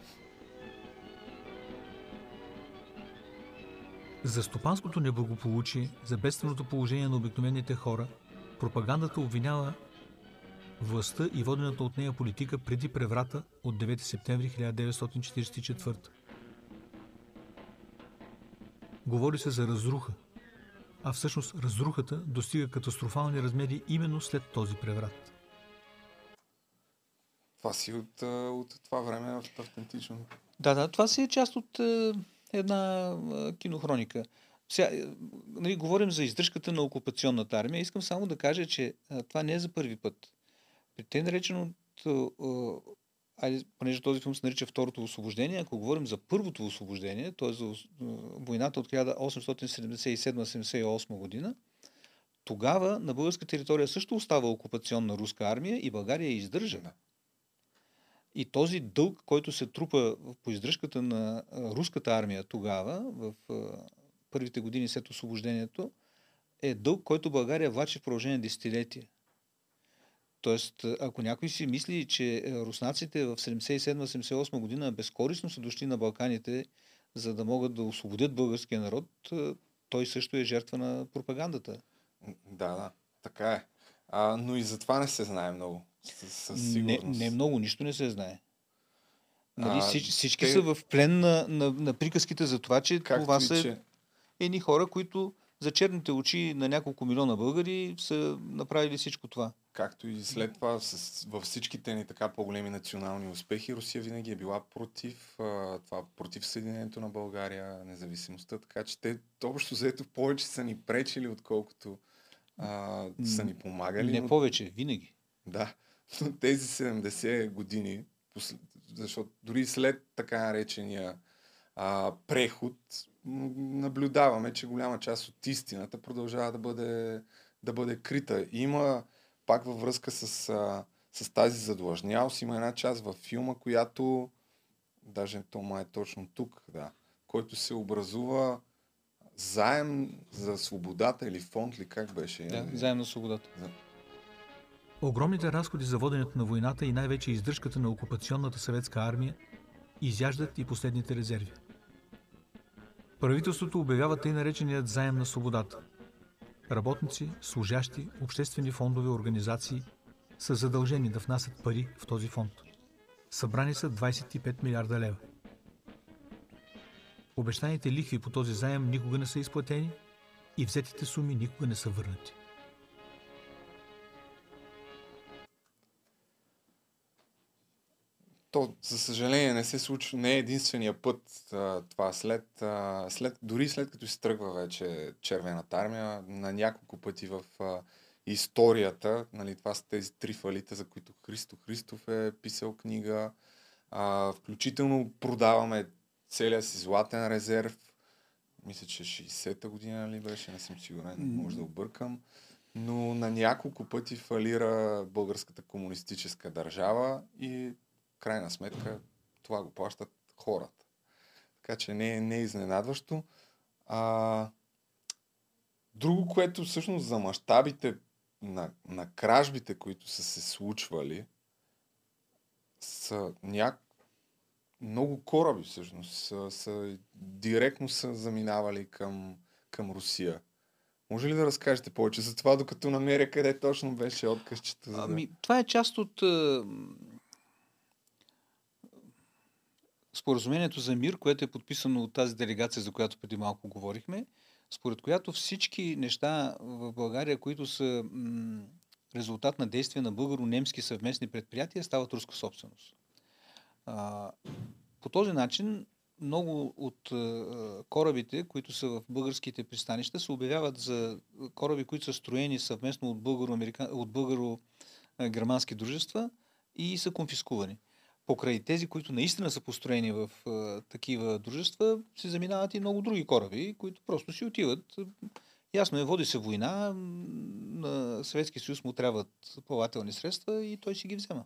За стопанското неблагополучие, за бедственото положение на обикновените хора, пропагандата обвинява властта и водената от нея политика преди преврата от 9 септември 1944. Говори се за разруха, а всъщност разрухата достига катастрофални размери именно след този преврат. Това си от, от това време е автентично. Да, да, това си е част от е, една е, кинохроника. Сега, е, нали, говорим за издръжката на окупационната армия. Искам само да кажа, че е, това не е за първи път. При те нареченото, е, айде, понеже този филм се нарича Второто освобождение, ако говорим за първото освобождение, т.е. за е, войната от 1877-78 година, тогава на българска територия също остава окупационна руска армия и България я издържа. Да. И този дълг, който се трупа по издръжката на а, руската армия тогава, в а, първите години след освобождението, е дълг, който България влачи в продължение десетилетия. Тоест, а, ако някой си мисли, че а, руснаците в 77-78 година безкорисно са дошли на Балканите, за да могат да освободят българския народ, а, той също е жертва на пропагандата. Да, да, така е. А, но и за това не се знае много. Със, със Не, сигурност. не много, нищо не се знае. Нали, А, всич, всички те- са в плен на, на, на приказките за това, че Както това са че- едни хора, които за черните очи на няколко милиона българи са направили всичко това. Както и след това с, във всичките ни така по-големи национални успехи, Русия винаги е била против а, това, против Съединението на България, независимостта, така че те общо заето повече са ни пречили, отколкото а, са ни помагали. Не но- повече, винаги. Да, но тези 70 години, посл- защото дори след така наречения а, преход, наблюдаваме, че голяма част от истината продължава да бъде, да бъде крита. Има пак във връзка с, а, с тази задлъжнялост, има една част във филма, която даже то май е точно тук, да, който се образува заем за свободата или фонд ли как беше? Да, заем на свободата. Огромните разходи за воденето на войната и най-вече издръжката на окупационната съветска армия изяждат и последните резерви. Правителството обявява тъй нареченият заем на свободата. Работници, служащи, обществени фондове, организации са задължени да внасят пари в този фонд. Събрани са 25 милиарда лева. Обещаните лихви по този заем никога не са изплатени и взетите суми никога не са върнати. То, за съжаление, не се случва, не е единствения път а, това. След, а, след, дори след като се тръгва вече Червената армия, на няколко пъти в а, историята, нали, това са тези три фалита, за които Христо Христов е писал книга, а, включително продаваме целия си златен резерв, мисля, че 60-та година ли беше, не съм сигурен, може да объркам. Но на няколко пъти фалира българската комунистическа държава и крайна сметка това го плащат хората. Така че не, е- не е изненадващо. А, друго, което всъщност за мащабите на, на кражбите, които са се случвали, са няк... много кораби всъщност са, са, директно са заминавали към, към Русия. Може ли да разкажете повече за това, докато намеря къде точно беше откъсчето? За... да- Ами, това е част от е, споразумението за мир, което е подписано от тази делегация, за която преди малко говорихме, според която всички неща в България, които са м, резултат на действия на българо-немски съвместни предприятия, стават руска собственост. А, по този начин много от а, корабите, които са в българските пристанища, се обявяват за кораби, които са строени съвместно от, българо-америка... от българо-германски дружества и са конфискувани. Покрай тези, които наистина са построени в а, такива дружества, се заминават и много други кораби, които просто си отиват. Ясно е, води се война, на Съветския съюз му трябват плавателни средства и той си ги взема.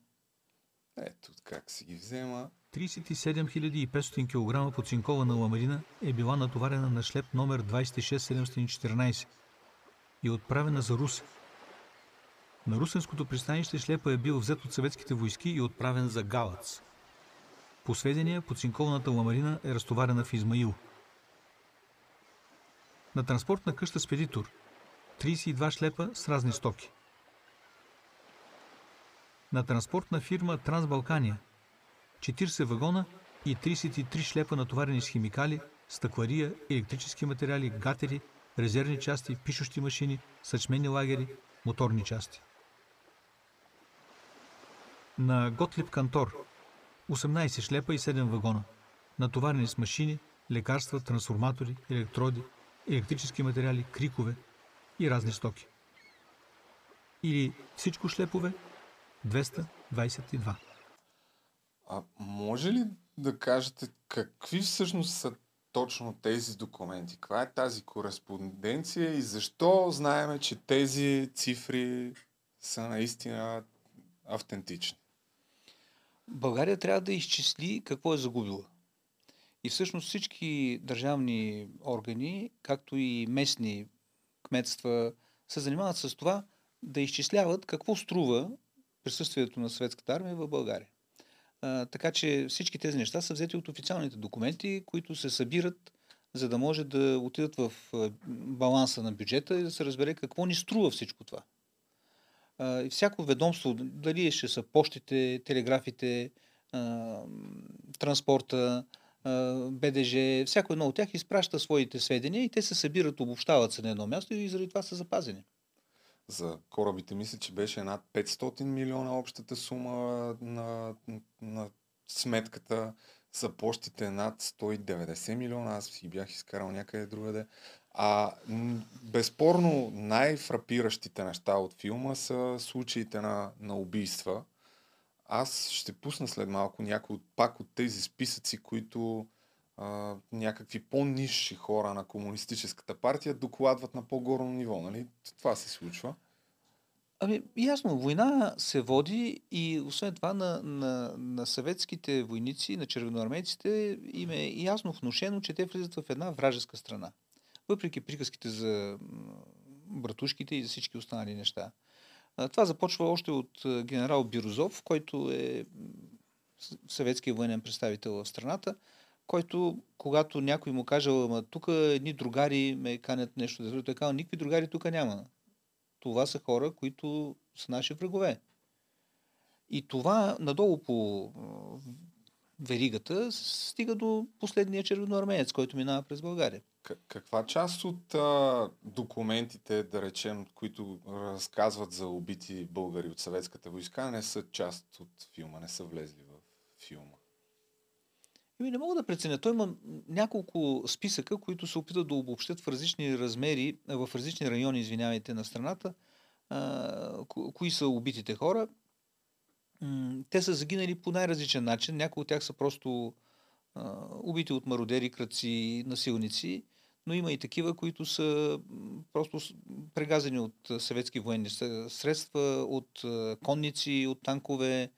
Ето как си ги взема. 37 500 кг подцинкована ламарина е била натоварена на шлеп номер 26714 и отправена за Русе. На русенското пристанище шлепа е бил взет от съветските войски и отправен за Галац. По сведения, подцинкованата ламарина е разтоварена в Измаил. На транспортна къща Спедитор 32 шлепа с разни стоки. На транспортна фирма Трансбалкания 40 вагона и 33 шлепа натоварени с химикали, стъклария, електрически материали, гатери, резервни части, пишущи машини, съчмени лагери, моторни части. На Готлип Кантор 18 шлепа и 7 вагона, натоварени с машини, лекарства, трансформатори, електроди, електрически материали, крикове и разни стоки. Или всичко шлепове 222. А може ли да кажете какви всъщност са точно тези документи? Каква е тази кореспонденция и защо знаеме, че тези цифри са наистина автентични? България трябва да изчисли какво е загубила. И всъщност всички държавни органи, както и местни кметства, се занимават с това да изчисляват какво струва присъствието на съветската армия в България. А, така че всички тези неща са взети от официалните документи, които се събират, за да може да отидат в баланса на бюджета и да се разбере какво ни струва всичко това. Всяко ведомство, дали ще са почтите, телеграфите, транспорта, БДЖ, всяко едно от тях изпраща своите сведения и те се събират, обобщават се на едно място и заради това са запазени. За корабите мисля, че беше над 500 милиона общата сума на, на сметката. За почтите над 190 милиона. Аз си бях изкарал някъде другаде. А безспорно най-фрапиращите неща от филма са случаите на, на убийства. Аз ще пусна след малко някои от, пак от тези списъци, които а, някакви по-низши хора на комунистическата партия докладват на по-горно ниво. Нали? Това се случва. Ами, ясно, война се води и освен това на, на, на съветските войници, на червеноармейците им е ясно внушено, че те влизат в една вражеска страна. Въпреки приказките за братушките и за всички останали неща. Това започва още от генерал Бирозов, който е съветския военен представител в страната, който, когато някой му каже, ама тук едни другари ме канят нещо, да той казва, никакви другари тук няма това са хора, които са наши врагове. И това надолу по веригата стига до последния червеноармеец, който минава през България. Каква част от а, документите, да речем, които разказват за убити българи от съветската войска, не са част от филма, не са влезли в филма? Еми, не мога да преценя. Той има няколко списъка, които се опитат да обобщат в различни размери, в различни райони, извинявайте, на страната, а, ко- кои са убитите хора. М, Те са загинали по най-различен начин. Някои от тях са просто убити от мародери, кръци, насилници, но има и такива, които са просто прегазени от съветски военни средства, от конници, от танкове.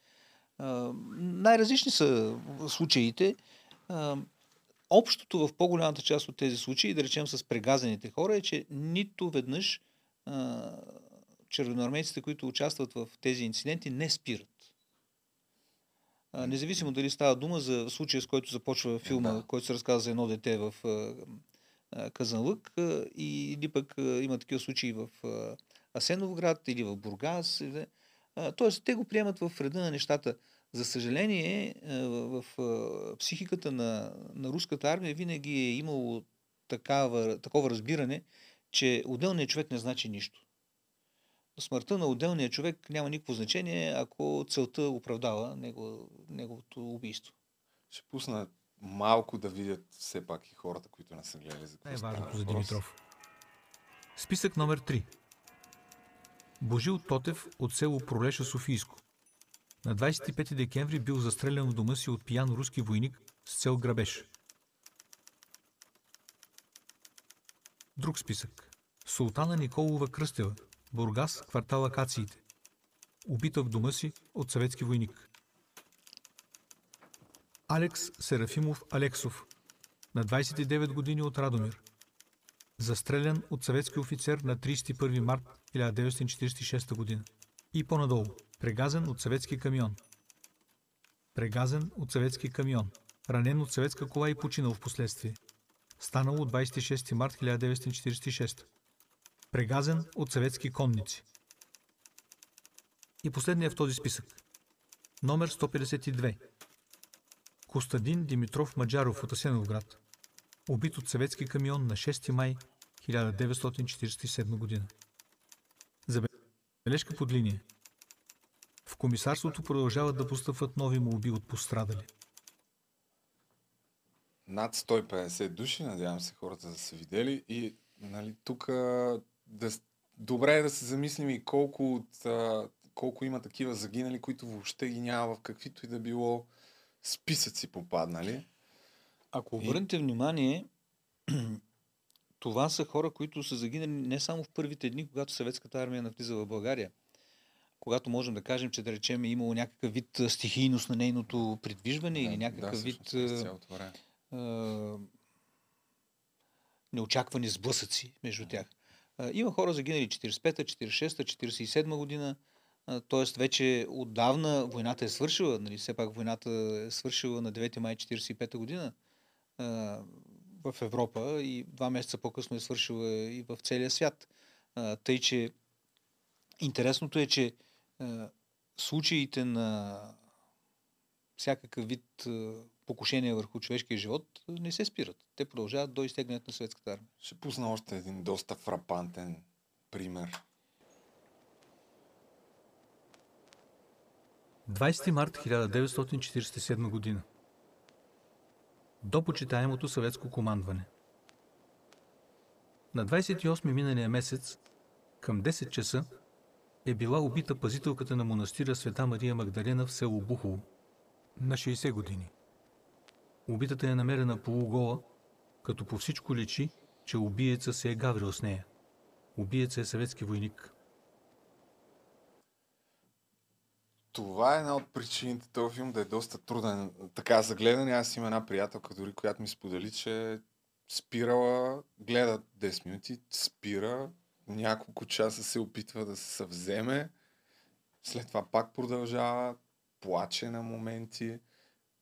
Най-различни са случаите. Общото в по-голямата част от тези случаи, да речем с прегазените хора, е, че нито веднъж червеноармейците, които участват в тези инциденти, не спират. А, независимо дали става дума за случая, с който започва филма, Да. който се разказва за едно дете в Казанлък, и- или пък има такива случаи в Асеновград или в Бургас. или- Тоест, те го приемат в реда на нещата. За съжаление, в, психиката на, на руската армия винаги е имало такава, такова разбиране, че отделният човек не значи нищо. Смъртта на отделния човек няма никакво значение, ако целта оправдава него, неговото убийство. Ще пусна малко да видят все пак и хората, които не са гледали за какво Най-важното за. Димитров. Списък номер 3. Божил Тотев от село Пролеша Софийско. На 25 декември бил застрелян в дома си от пиян руски войник с цел грабеж. Друг списък. Султана Николова Кръстева, Бургас, квартал Акациите. Убита в дома си от съветски войник. Алекс Серафимов Алексов, на 29 години от Радомир. Застрелян от съветски офицер на 31 март 1946 година. И по-надолу. Прегазен от съветски камион. Прегазен от съветски камион. Ранен от съветска кола и починал в последствие. Станало 26 март 1946. Прегазен от съветски конници. И последния в този списък. Номер 152. Костадин Димитров Маджаров от Асеновград. Убит от съветски камион на 6 май 1947 година. Забележка под линия. В комисарството продължават да постъпват нови молби от пострадали. Над 150 души, надявам се хората да са видели и нали, тук да, добре е да се замислим и колко, от, а, колко има такива загинали, които въобще ги няма в каквито и да било списъци попаднали. Ако И- обърнете внимание, това са хора, които са загинали не само в първите дни, когато съветската армия навлиза в България. Когато можем да кажем, че да речем е имало някакъв вид стихийност на нейното придвижване или някакъв да, вид всъщност, а, неочаквани сблъсъци между тях. Има хора загинали 45-та, 46-та, 47 година, т.е. вече отдавна войната е свършила, нали, все пак войната е свършила на 9 май 45 година в Европа и два месеца по-късно е свършила и в целия свят. Тъй, че интересното е, че случаите на всякакъв вид покушения върху човешкия живот не се спират. Те продължават до изтеглянето на съветската армия. Ще пусна още един доста фрапантен пример. 20 март 1947 година. До почитаемото съветско командване. На 28 миналия месец, към 10 часа, е била убита пазителката на монастира Света Мария Магдалена в село Бухово, на 60 години. Убитата е намерена полугола, като по всичко личи, че убиеца се е гаврил с нея. Убиеца е съветски войник. Това е една от причините този филм да е доста труден. Така за гледане, аз имам една приятелка, дори която ми сподели, че спирала, гледа 10 минути, спира, няколко часа се опитва да се съвземе, след това пак продължава, плаче на моменти.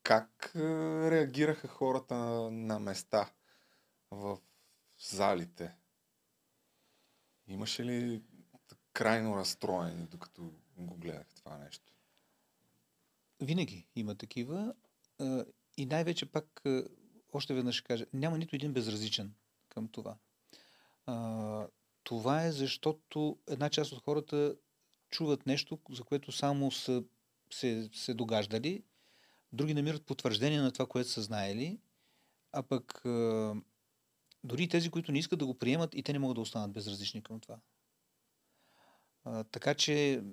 Как реагираха хората на, места в залите? Имаше ли крайно разстроени, докато го гледах това нещо? Винаги има такива. И най-вече пак, още веднъж ще кажа, няма нито един безразличен към това. Това е защото една част от хората чуват нещо, за което само са се, се догаждали, други намират потвърждение на това, което са знаели, а пък а, дори тези, които не искат да го приемат, и те не могат да останат безразлични към това. А, така че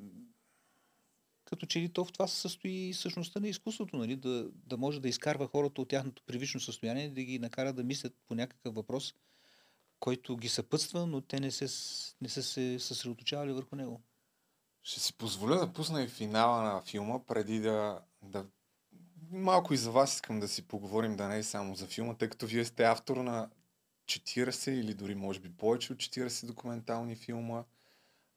като че ли то в това се състои същността на изкуството, нали? да, да може да изкарва хората от тяхното привично състояние, да ги накара да мислят по някакъв въпрос, който ги съпътства, но те не, се, не са се съсредоточавали върху него. Ще си позволя да пусна и финала на филма, преди да, да... Малко и за вас искам да си поговорим, да не е само за филма, тъй като вие сте автор на 40 или дори може би повече от 40 документални филма.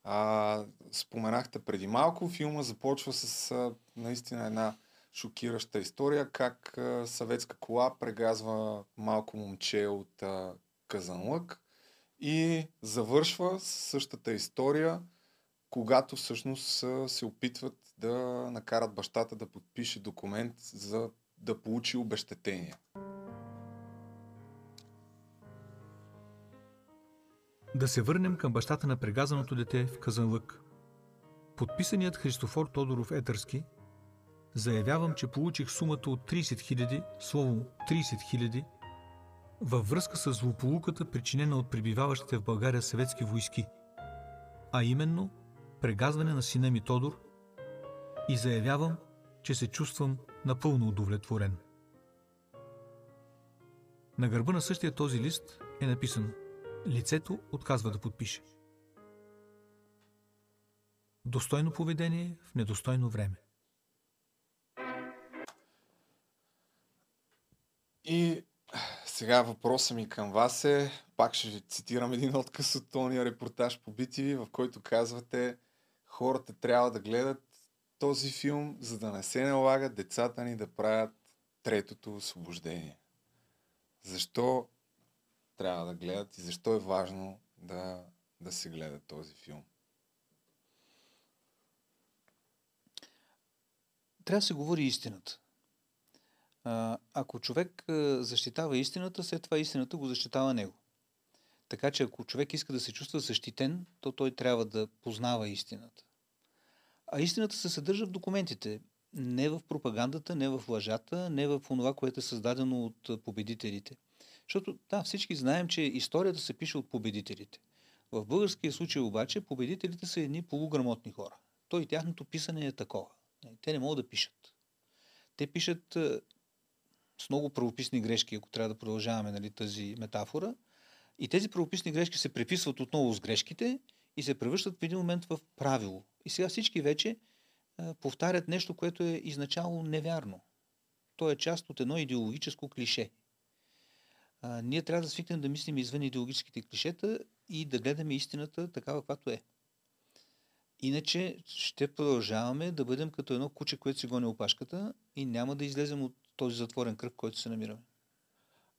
А, споменахте преди малко, филма започва с а, наистина една шокираща история, как а, съветска кола прегазва малко момче от а, Казанлък и завършва същата история, когато всъщност а, се опитват да накарат бащата да подпише документ за да получи обещетение. Да се върнем към бащата на прегазаното дете в Казанлък. Подписаният Христофор Тодоров Етърски заявявам, че получих сумата от 30 000, слово 30 000, във връзка с злополуката, причинена от прибиваващите в България съветски войски, а именно прегазване на сина ми Тодор и заявявам, че се чувствам напълно удовлетворен. На гърба на същия този лист е написано Лицето отказва да подпише. Достойно поведение в недостойно време. И сега въпросът ми към вас е, пак ще цитирам един отказ от тония репортаж по BTV, в който казвате, хората трябва да гледат този филм, за да не се налагат децата ни да правят третото освобождение. Защо трябва да гледат и защо е важно да, да се гледа този филм? Трябва да се говори истината. Ако човек защитава истината, след това истината го защитава него. Така че ако човек иска да се чувства защитен, то той трябва да познава истината. А истината се съдържа в документите. Не в пропагандата, не в лъжата, не в това, което е създадено от победителите. Защото, да, всички знаем, че историята се пише от победителите. В българския случай обаче победителите са едни полуграмотни хора. То и тяхното писане е такова. Нали, Те не могат да пишат. Те пишат с много правописни грешки, ако трябва да продължаваме нали, тази метафора. И тези правописни грешки се преписват отново с грешките и се превръщат в един момент в правило. И сега всички вече а, повтарят нещо, което е изначално невярно. То е част от едно идеологическо клише. А, ние трябва да свикнем да мислим извън идеологическите клишета и да гледаме истината такава, каквато е. Иначе ще продължаваме да бъдем като едно куче, което си гони опашката и няма да излезем от този затворен кръг, който се намираме.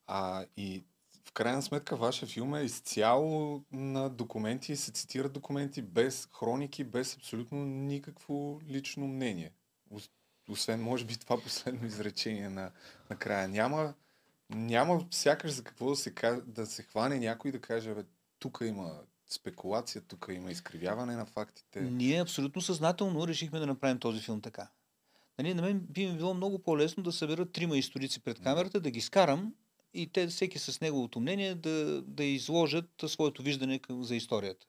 А и в крайна сметка вашия филм е изцяло на документи и се цитират документи без хроники, без абсолютно никакво лично мнение. Ос- Освен, може би, това последно изречение на, на края. Няма, няма сякаш за какво да се, да се хване някой да каже, бе, тук има спекулация, тук има изкривяване на фактите. Ние абсолютно съзнателно решихме да направим този филм така. Нали, на мен би ми било много по-лесно да събера трима историци пред камерата, да ги скарам и те, всеки с неговото мнение, да, да изложат своето виждане за историята.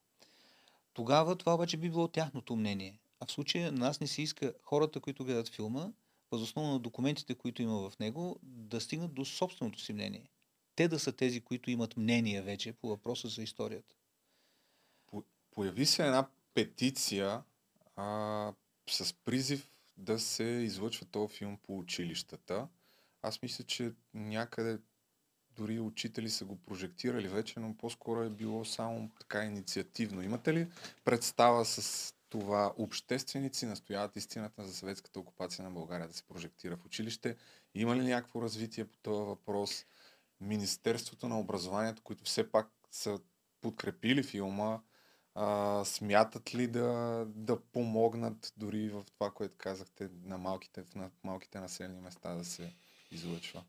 Тогава това обаче би било тяхното мнение. А в случая на нас не се иска хората, които гледат филма, възоснова на документите, които има в него, да стигнат до собственото си мнение. Те да са тези, които имат мнение вече по въпроса за историята. По- Появи се една петиция а, с призив да се излъчва този филм по училищата. Аз мисля, че някъде дори учители са го прожектирали вече, но по-скоро е било само така инициативно. Имате ли представа с това общественици настояват истината за съветската окупация на България да се прожектира в училище? Има ли някакво развитие по този въпрос? Министерството на образованието, които все пак са подкрепили филма, а, смятат ли да, да помогнат дори в това, което казахте, на малките, на малките населени места да се излъчва?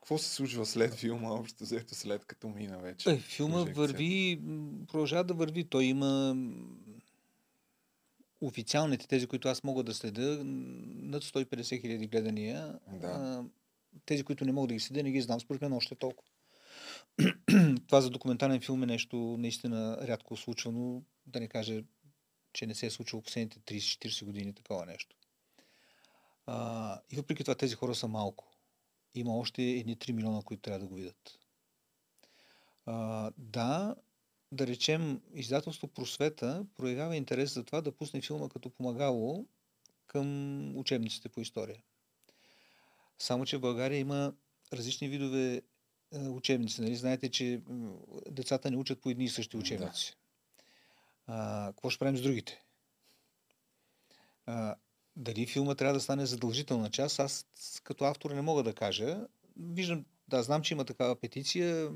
Какво се случва след филма, общо взето след като мина вече? Е, филма върви, продължава да върви. Той има официалните, тези, които аз мога да следя, над 150 хиляди гледания. Да. А, тези, които не мога да ги следя, не ги знам. Според мен още толкова. Това за документален филм е нещо наистина рядко случвано, да не кажа, че не се е случило последните 30-40 години такова нещо. А, и въпреки това тези хора са малко. Има още едни 3 милиона, които трябва да го видят. А, да, да речем, издателство Просвета проявява интерес за това да пусне филма като помагало към учебниците по история. Само, че в България има различни видове е, учебници. Нали? Знаете, че децата не учат по едни и същи Да. учебници. А, какво ще правим с другите? А, дали филма трябва да стане задължителна част, аз като автор не мога да кажа. Виждам, да, знам, че има такава петиция.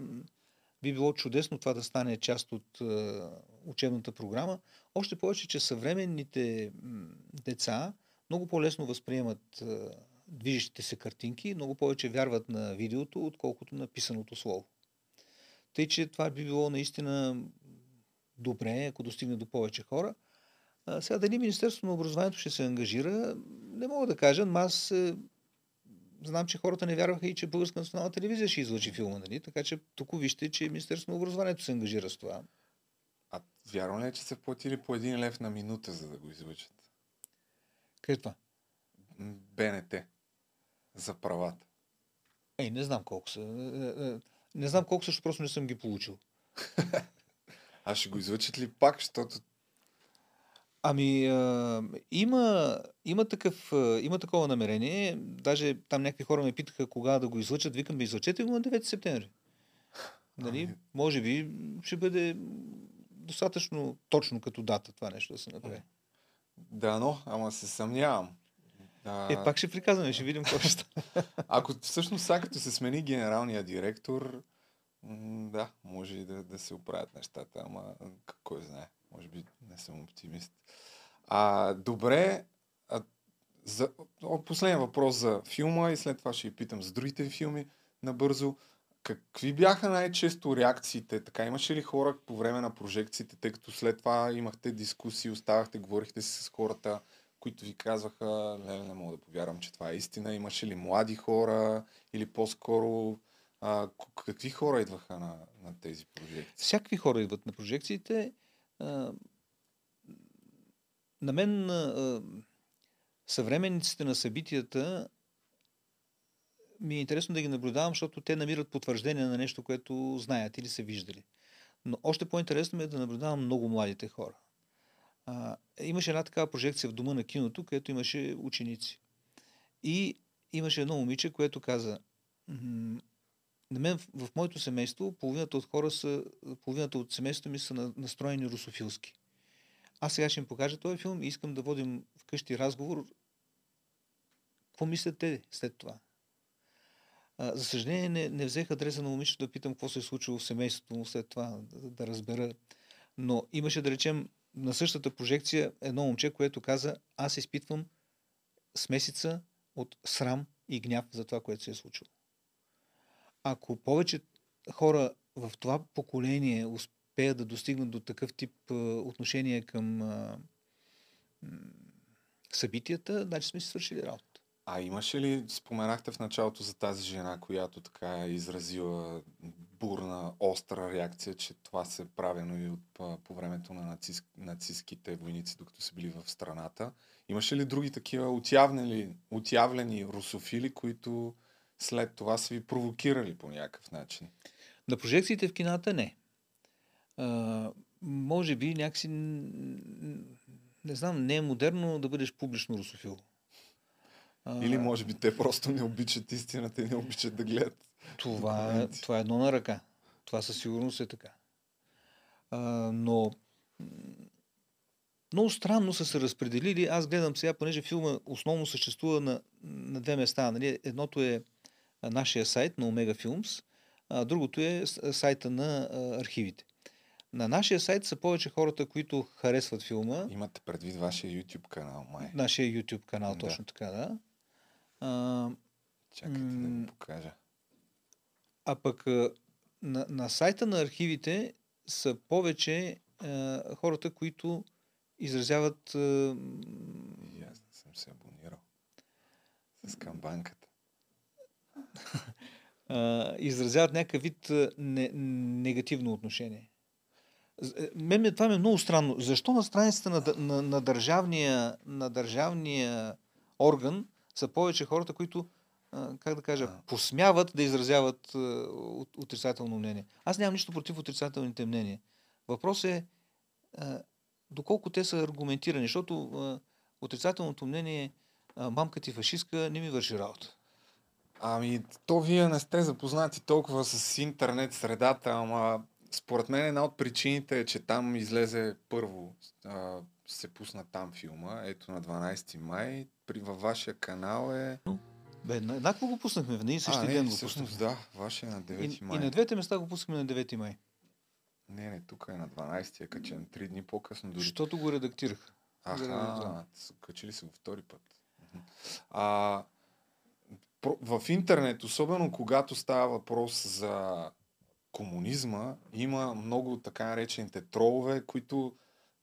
Би било чудесно това да стане част от е, учебната програма. Още повече, че съвременните деца много по-лесно възприемат е, движещите се картинки, много повече вярват на видеото, отколкото на писаното слово. Тъй, че това би било наистина добре, ако достигне до повече хора. А, сега дали Министерството на образованието ще се ангажира, не мога да кажа, но аз е, знам, че хората не вярваха и че Българска национална телевизия ще излъчи филма, нали? Така че тук вижте, че Министерството на образованието се ангажира с това. А вярно ли е, че са платили по един лев на минута, за да го излъчат? Къде това? БНТ. За правата. Ей, не знам колко са. Е, е, Не знам колко също просто не съм ги получил. А ще го излъчат ли пак, защото Ами, а, има, има, такъв, а, има такова намерение. Даже там някакви хора ме питаха кога да го излъчат. Викам, бе, излъчете го на 9 септември. Нали? Ами- Може би ще бъде достатъчно точно като дата това нещо да се направи. Да, но, ама се съмнявам. А, Е, пак ще приказваме, ще видим какво ще стане. Ако всъщност сега като се смени генералния директор, м, да, може и да, да се оправят нещата, ама кой знае, може би не съм оптимист. А, добре, а, за, последен въпрос за филма и след това ще ви питам за другите филми набързо. Какви бяха най-често реакциите? Така имаше ли хора по време на прожекциите, тъй като след това имахте дискусии, оставахте, говорихте си с хората, които ви казваха, не, не мога да повярвам, че това е истина. Имаше ли млади хора или по-скоро а, какви хора идваха на, на тези прожекции? Всякакви хора идват на прожекциите. На мен а, съвременниците на събитията ми е интересно да ги наблюдавам, защото те намират потвърждение на нещо, което знаят или са виждали. Но още по-интересно ми е да наблюдавам много младите хора. А, имаше една такава прожекция в дома на киното, където имаше ученици. И имаше едно момиче, което каза, «М, на мен в, в моето семейство половината от хора са, половината от семейството ми са на, настроени русофилски. Аз сега ще им покажа този филм и искам да водим вкъщи разговор. Какво мислят те след това? А, за съжаление не, не взех адреса на момичето да питам какво се е случило в семейството му след това, да, да разбера. Но имаше, да речем, на същата прожекция едно момче, което каза, аз изпитвам смесица от срам и гняв за това, което се е случило. Ако повече хора в това поколение успеят да достигнат до такъв тип отношение към събитията, значи сме си свършили работа. А имаше ли, споменахте в началото за тази жена, която така е изразила бурна, остра реакция, че това се е правено и от, по времето на нациск, нацистските войници, докато са били в страната. Имаше ли други такива отявнели, отявлени русофили, които след това са ви провокирали по някакъв начин? На прожекциите в кината не. А, може би някакси не знам, не е модерно да бъдеш публично русофил. А, Или може би те просто не обичат истината и не обичат да гледат. Това, документи. това е едно на ръка. Това със сигурност е така. А, но много странно са се разпределили. Аз гледам сега, понеже филма основно съществува на, на две места. Нали? Едното е нашия сайт на Omega Films, другото е сайта на архивите. На нашия сайт са повече хората, които харесват филма. Имате предвид вашия YouTube канал, май. Нашия YouTube канал, Да. точно така, да. А, Чакайте да М. ви покажа. А пък на, на сайта на архивите са повече а, хората, които изразяват. А, И аз не съм се абонирал. С камбанката. изразяват някакъв вид не, негативно отношение. Е, Мен ме, това ми е много странно. Защо на страницата на, на, на, държавния, на държавния орган са повече хората, които, как да кажа, посмяват да изразяват отрицателно мнение? Аз нямам нищо против отрицателните мнения. Въпрос е доколко те са аргументирани, защото отрицателното мнение мамка ти фашистка не ми върши работа. Ами, то вие не сте запознати толкова с интернет средата, ама според мен една от причините е, че там излезе първо, а, се пусна там филма, ето на 12 май, при, във вашия канал е... Бе, на- еднакво го пуснахме, в един същи а, не, ден го всъщност пуснахме. да, вашия е на 9 И, май. и на двете места го пускаме на 9 май. Не, не, тук е на 12, е качен 3 дни по-късно дори. Защото го редактирах. Аха, качили се го втори път. А, в интернет, особено когато става въпрос за комунизма, има много така наречените тролове, които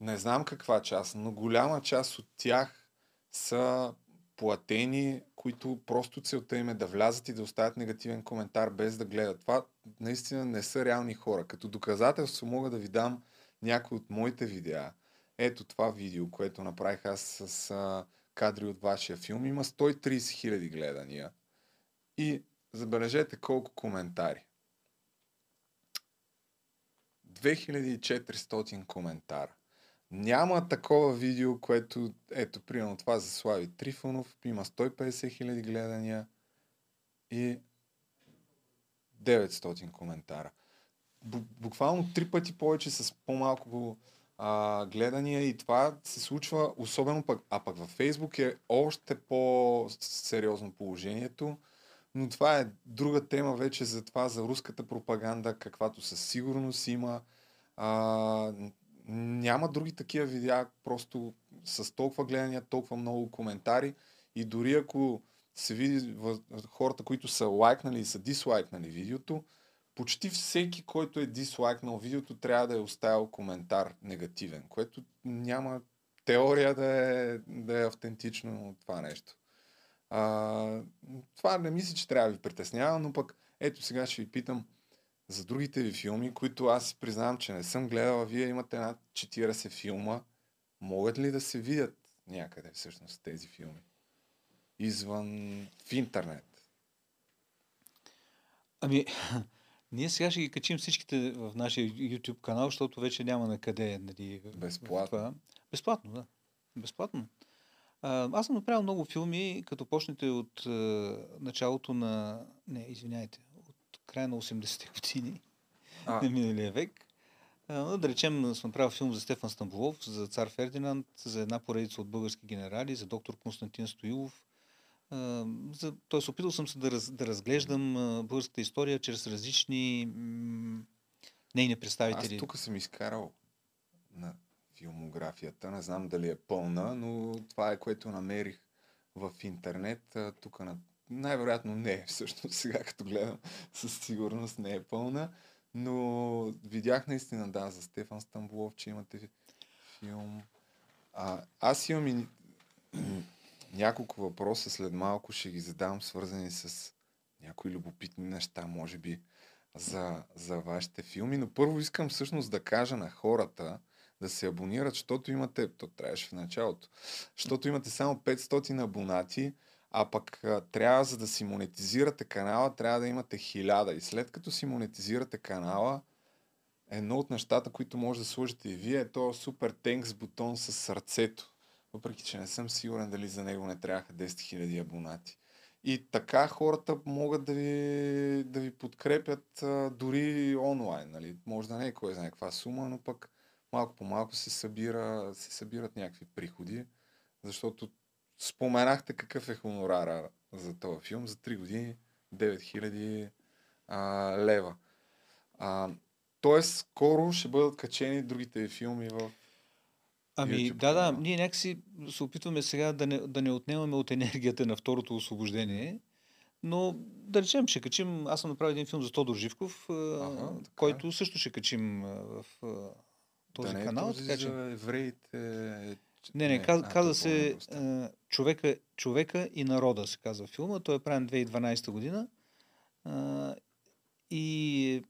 не знам каква част, но голяма част от тях са платени, които просто целта им е да влязат и да оставят негативен коментар без да гледат. Това наистина не са реални хора. Като доказателство мога да ви дам някои от моите видеа. Ето това видео, което направих аз с кадри от вашия филм, има 130 хиляди гледания. И забележете колко коментари. 2400 коментара. Няма такова видео, което, ето, примерно това за Слави Трифонов, има 150 хиляди гледания и 900 коментара. Бу- буквално три пъти повече с по-малко а, гледания и това се случва особено пък, а пък във Фейсбук е още по-сериозно положението, но това е друга тема вече за това, за руската пропаганда, каквато със сигурност има. А, няма други такива видеа, просто с толкова гледания, толкова много коментари и дори ако се види хората, които са лайкнали и са дислайкнали видеото, почти всеки, който е дислайкнал видеото, трябва да е оставил коментар негативен, което няма теория да е, да е автентично това нещо. А, това не мисля, че трябва да ви притеснява, но пък ето сега ще ви питам за другите ви филми, които аз признавам, че не съм гледал, а вие имате над 40 филма. Могат ли да се видят някъде всъщност тези филми? Извън в интернет. Ами, ние сега ще ги качим всичките в нашия YouTube канал, защото вече няма на къде. Нали, Безплатно. Това. Безплатно, да. Безплатно. А, аз съм направил много филми, като почнете от а, началото на... Не, извиняйте, от края на 80-те години А, на миналия век. А, да речем, съм направил филм за Стефан Стамбулов, за цар Фердинанд, за една поредица от български генерали, за доктор Константин Стоилов. А, за, тоест, опитал съм се да, раз, да разглеждам а, българската история чрез различни м- нейни аз представители. тук съм изкарал на филмографията. Не знам дали е пълна, но това е което намерих в интернет. Тук на... най-вероятно не е всъщност сега, като гледам, със сигурност не е пълна. Но видях наистина, да, за Стефан Стамбулов, че имате филм. А, аз имам и няколко въпроса, след малко ще ги задам, свързани с някои любопитни неща, може би, за, за вашите филми. Но първо искам всъщност да кажа на хората да се абонират, защото имате, то трябваше в началото, защото имате само 500 абонати, а пък трябва, за да си монетизирате канала, трябва да имате 1000. И след като си монетизирате канала, едно от нещата, които може да сложите и вие, е то супер тенкс бутон с сърцето. Въпреки, че не съм сигурен дали за него не трябваха 10 000 абонати. И така хората могат да ви, да ви подкрепят а, дори онлайн. Нали? Може да не е кой знае каква сума, но пък малко по малко се, събира, се събират някакви приходи. Защото споменахте какъв е хонорара за този филм. За 3 години 9000 а, лева. А, тоест, скоро ще бъдат качени другите ви филми в Ами YouTube да, да, ние някакси се опитваме сега да не, да не отнемаме от енергията на второто освобождение, но да речем, ще качим, аз съм направил един филм за Тодор Живков, а, Аха, така е. който също ще качим в този да е канал. този така че... за евреите. е- Не, не, каза, а, каза се а, човека, човека и народа, се казва филма. Той е правен 2012 година. А, и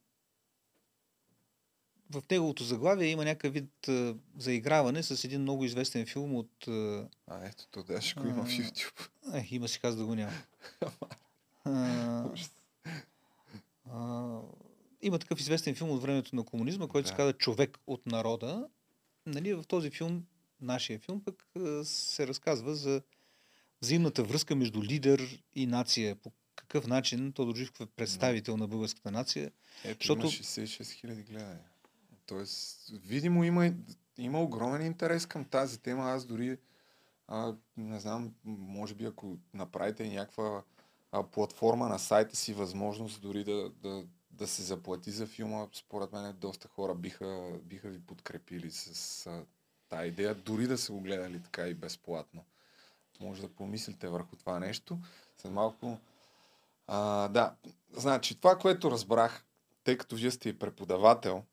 в неговото заглавие има някакъв вид а, заиграване с един много известен филм от... А, А, ето, то даже го има в А, YouTube. е, има си каза да го няма. А, а, има такъв известен филм от времето на комунизма, който се Да. казва Човек от народа. Нали, в този филм, нашия филм, пък се разказва за взаимната връзка между лидер и нация. По какъв начин Тодор Живков е представител на българската нация. Ето, Защото- има 66 хиляди гледания. Тоест, видимо има, има огромен интерес към тази тема. Аз дори, а, не знам, може би ако направите някаква а, платформа на сайта си, възможност дори да, да, да се заплати за филма, според мен доста хора биха, биха ви подкрепили с а, тази идея, дори да са го гледали така и безплатно. Може да помислите върху това нещо. След малко а, да, значи това, което разбрах, тъй като вие сте и преподавател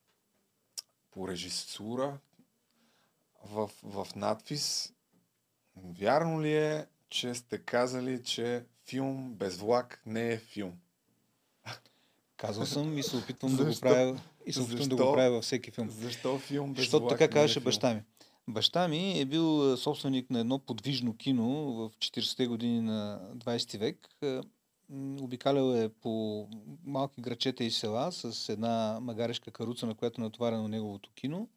по режисура в, в надпис, вярно ли е, че сте казали, че филм без влак не е филм? Казал съм и се опитвам да го правя и се опитвам да го правя във всеки филм. Защо филм без Защото така е казваше баща ми. Баща ми е бил а, собственик на едно подвижно кино в 40-те години на 20 век. М, Обикалял е по малки грачета и села с една магарешка каруца, на която е натоварено неговото кино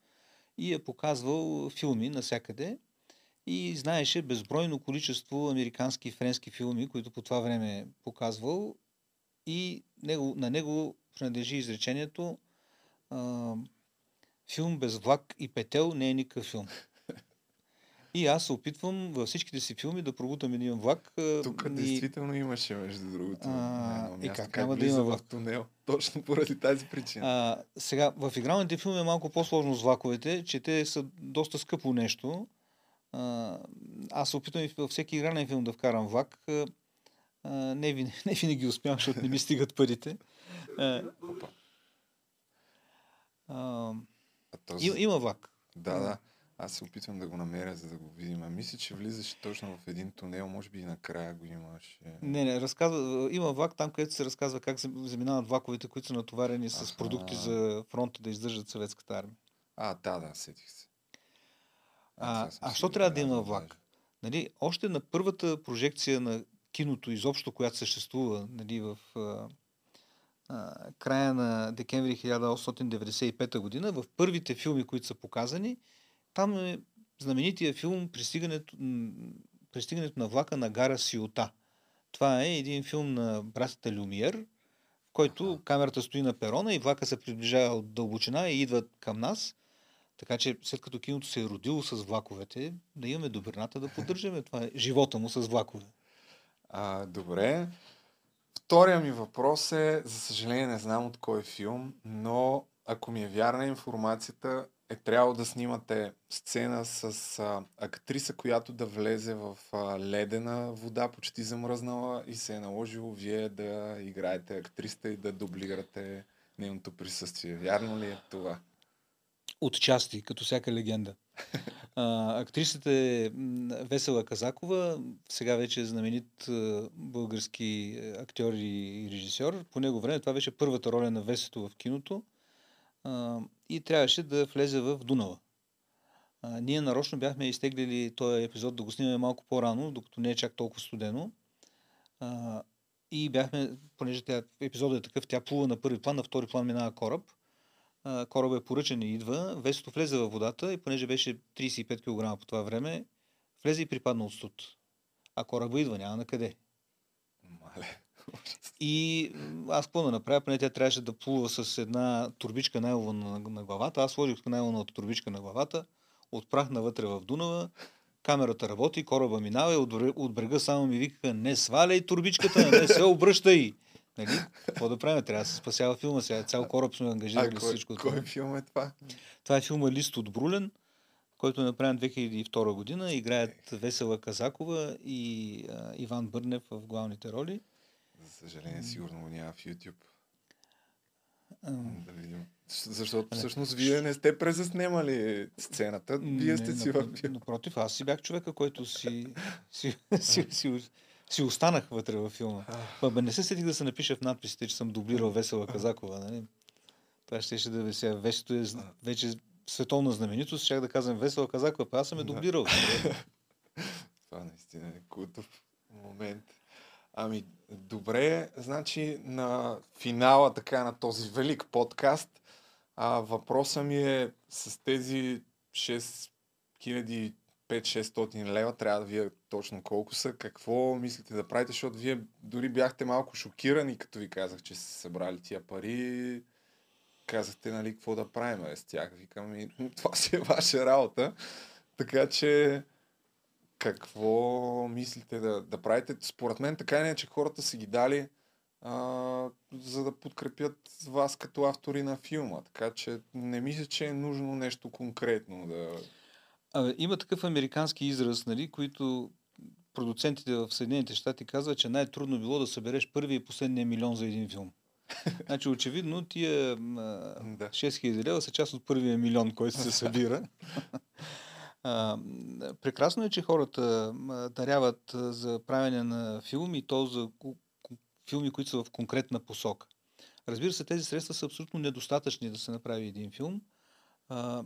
и е показвал филми навсякъде и знаеше безбройно количество американски и френски филми, които по това време е показвал и него, на него принадлежи изречението а, филм без влак и петел не е никакъв филм. И аз се опитвам във всичките си филми да пробутам един влак. Тук и- действително имаше, между другото, А, и място, как няма да има в влак? тунел. Точно поради тази причина. А, сега, в игралните филми е малко по-сложно с влаковете, че те са доста скъпо нещо. А, аз се опитвам и във всеки игрален филм да вкарам влак. А, а, не, винаги, не винаги успявам, защото не ми стигат парите. А, а, А този... има, има влак. Да, да. Аз се опитвам да го намеря, за да го видим. А мисля, че влизаше точно в един тунел, може би и накрая го имаше. Не, не, разказва, има влак там, където се разказва как заминават влаковете, които са натоварени с Аха. продукти за фронта да издържат съветската армия. А, да, да, сетих се. А, съм а си що трябва да има влак? Нали, още на първата прожекция на киното изобщо, която съществува нали, в а, а, края на декември 1895 година, в първите филми, които са показани, там е знаменития филм Пристигането, Пристигането на влака на гара Сиота. Това е един филм на братята Люмиер, в който камерата стои на перона и влака се приближава от дълбочина и идва към нас. Така че след като киното се е родило с влаковете, да имаме добрината да поддържаме това е живота му с влакове. А, добре. Втория ми въпрос е, за съжаление не знам от кой филм, но ако ми е вярна информацията, е трябвало да снимате сцена с а, актриса, която да влезе в а, ледена вода, почти замръзнала и се е наложило вие да играете актрисата и да дублирате нейното присъствие. Вярно ли е това? Отчасти, като всяка легенда. Актрисата е Весела Казакова, сега вече е знаменит български е, актьор и режисьор. По него време това беше първата роля на Весето в киното а, и трябваше да влезе в Дунава. А, ние нарочно бяхме изтеглили този епизод да го снимаме малко по-рано, докато не е чак толкова студено. А, и бяхме, понеже тя, епизодът е такъв, тя плува на първи план, на втори план минава кораб. Кораба е поръчен и идва, весото влезе във водата и понеже беше 35 кг по това време, влезе и припадна от студ. А кораба идва, няма на къде. Мале. И аз какво да направя? Поне тя трябваше да плува с една турбичка найлона на, на главата. Аз сложих найлоната турбичка на главата, отпрах навътре в Дунава, камерата работи, кораба минава и от, от брега само ми викаха не сваляй турбичката, не се обръщай. Нали? Какво да правим? Трябва да се спасява филма сега. Цял кораб сме А ангажирали кой, всичко. това. кой филм е това? Това е филма Лист от Брулен, който е направен 2002 година. Играят Весела Казакова и а, Иван Бърнев в главните роли. За съжаление, сигурно го няма в YouTube. Да видим. Защото всъщност вие не сте презаснемали сцената, вие сте Не, си в напр- Напротив, аз си бях човека, който си, си, си, си, си останах вътре във филма. Ма, не се сетих да се напиша в надписите, че съм дублирал Весела Казакова. Нали? Това ще, ще да бе сега. Весето е вече световна знаменитост. Щях да казвам Весела Казакова, па аз съм е дублирал. Това наистина е култов момент. Ами, добре, значи на финала така на този велик подкаст, а, въпросът ми е с тези 6500-600 лева, трябва да вие точно колко са, какво мислите да правите, защото вие дори бяхте малко шокирани, като ви казах, че сте събрали тия пари. Казахте, нали, какво да правим с тях. Викам, и, това си е ваша работа. Така че, какво мислите да, да правите? Според мен така или иначе хората са ги дали а, за да подкрепят вас като автори на филма. Така че не мисля, че е нужно нещо конкретно да... А, има такъв американски израз, нали, които продуцентите в Съединените щати казват, че най-трудно било да събереш първия и последния милион за един филм. Значи, очевидно, тия а, Да. 6000 лева са част от първия милион, който се събира. А, прекрасно е, че хората даряват за правене на филми, то за филми, които са в конкретна посока. Разбира се, тези средства са абсолютно недостатъчни да се направи един филм. А,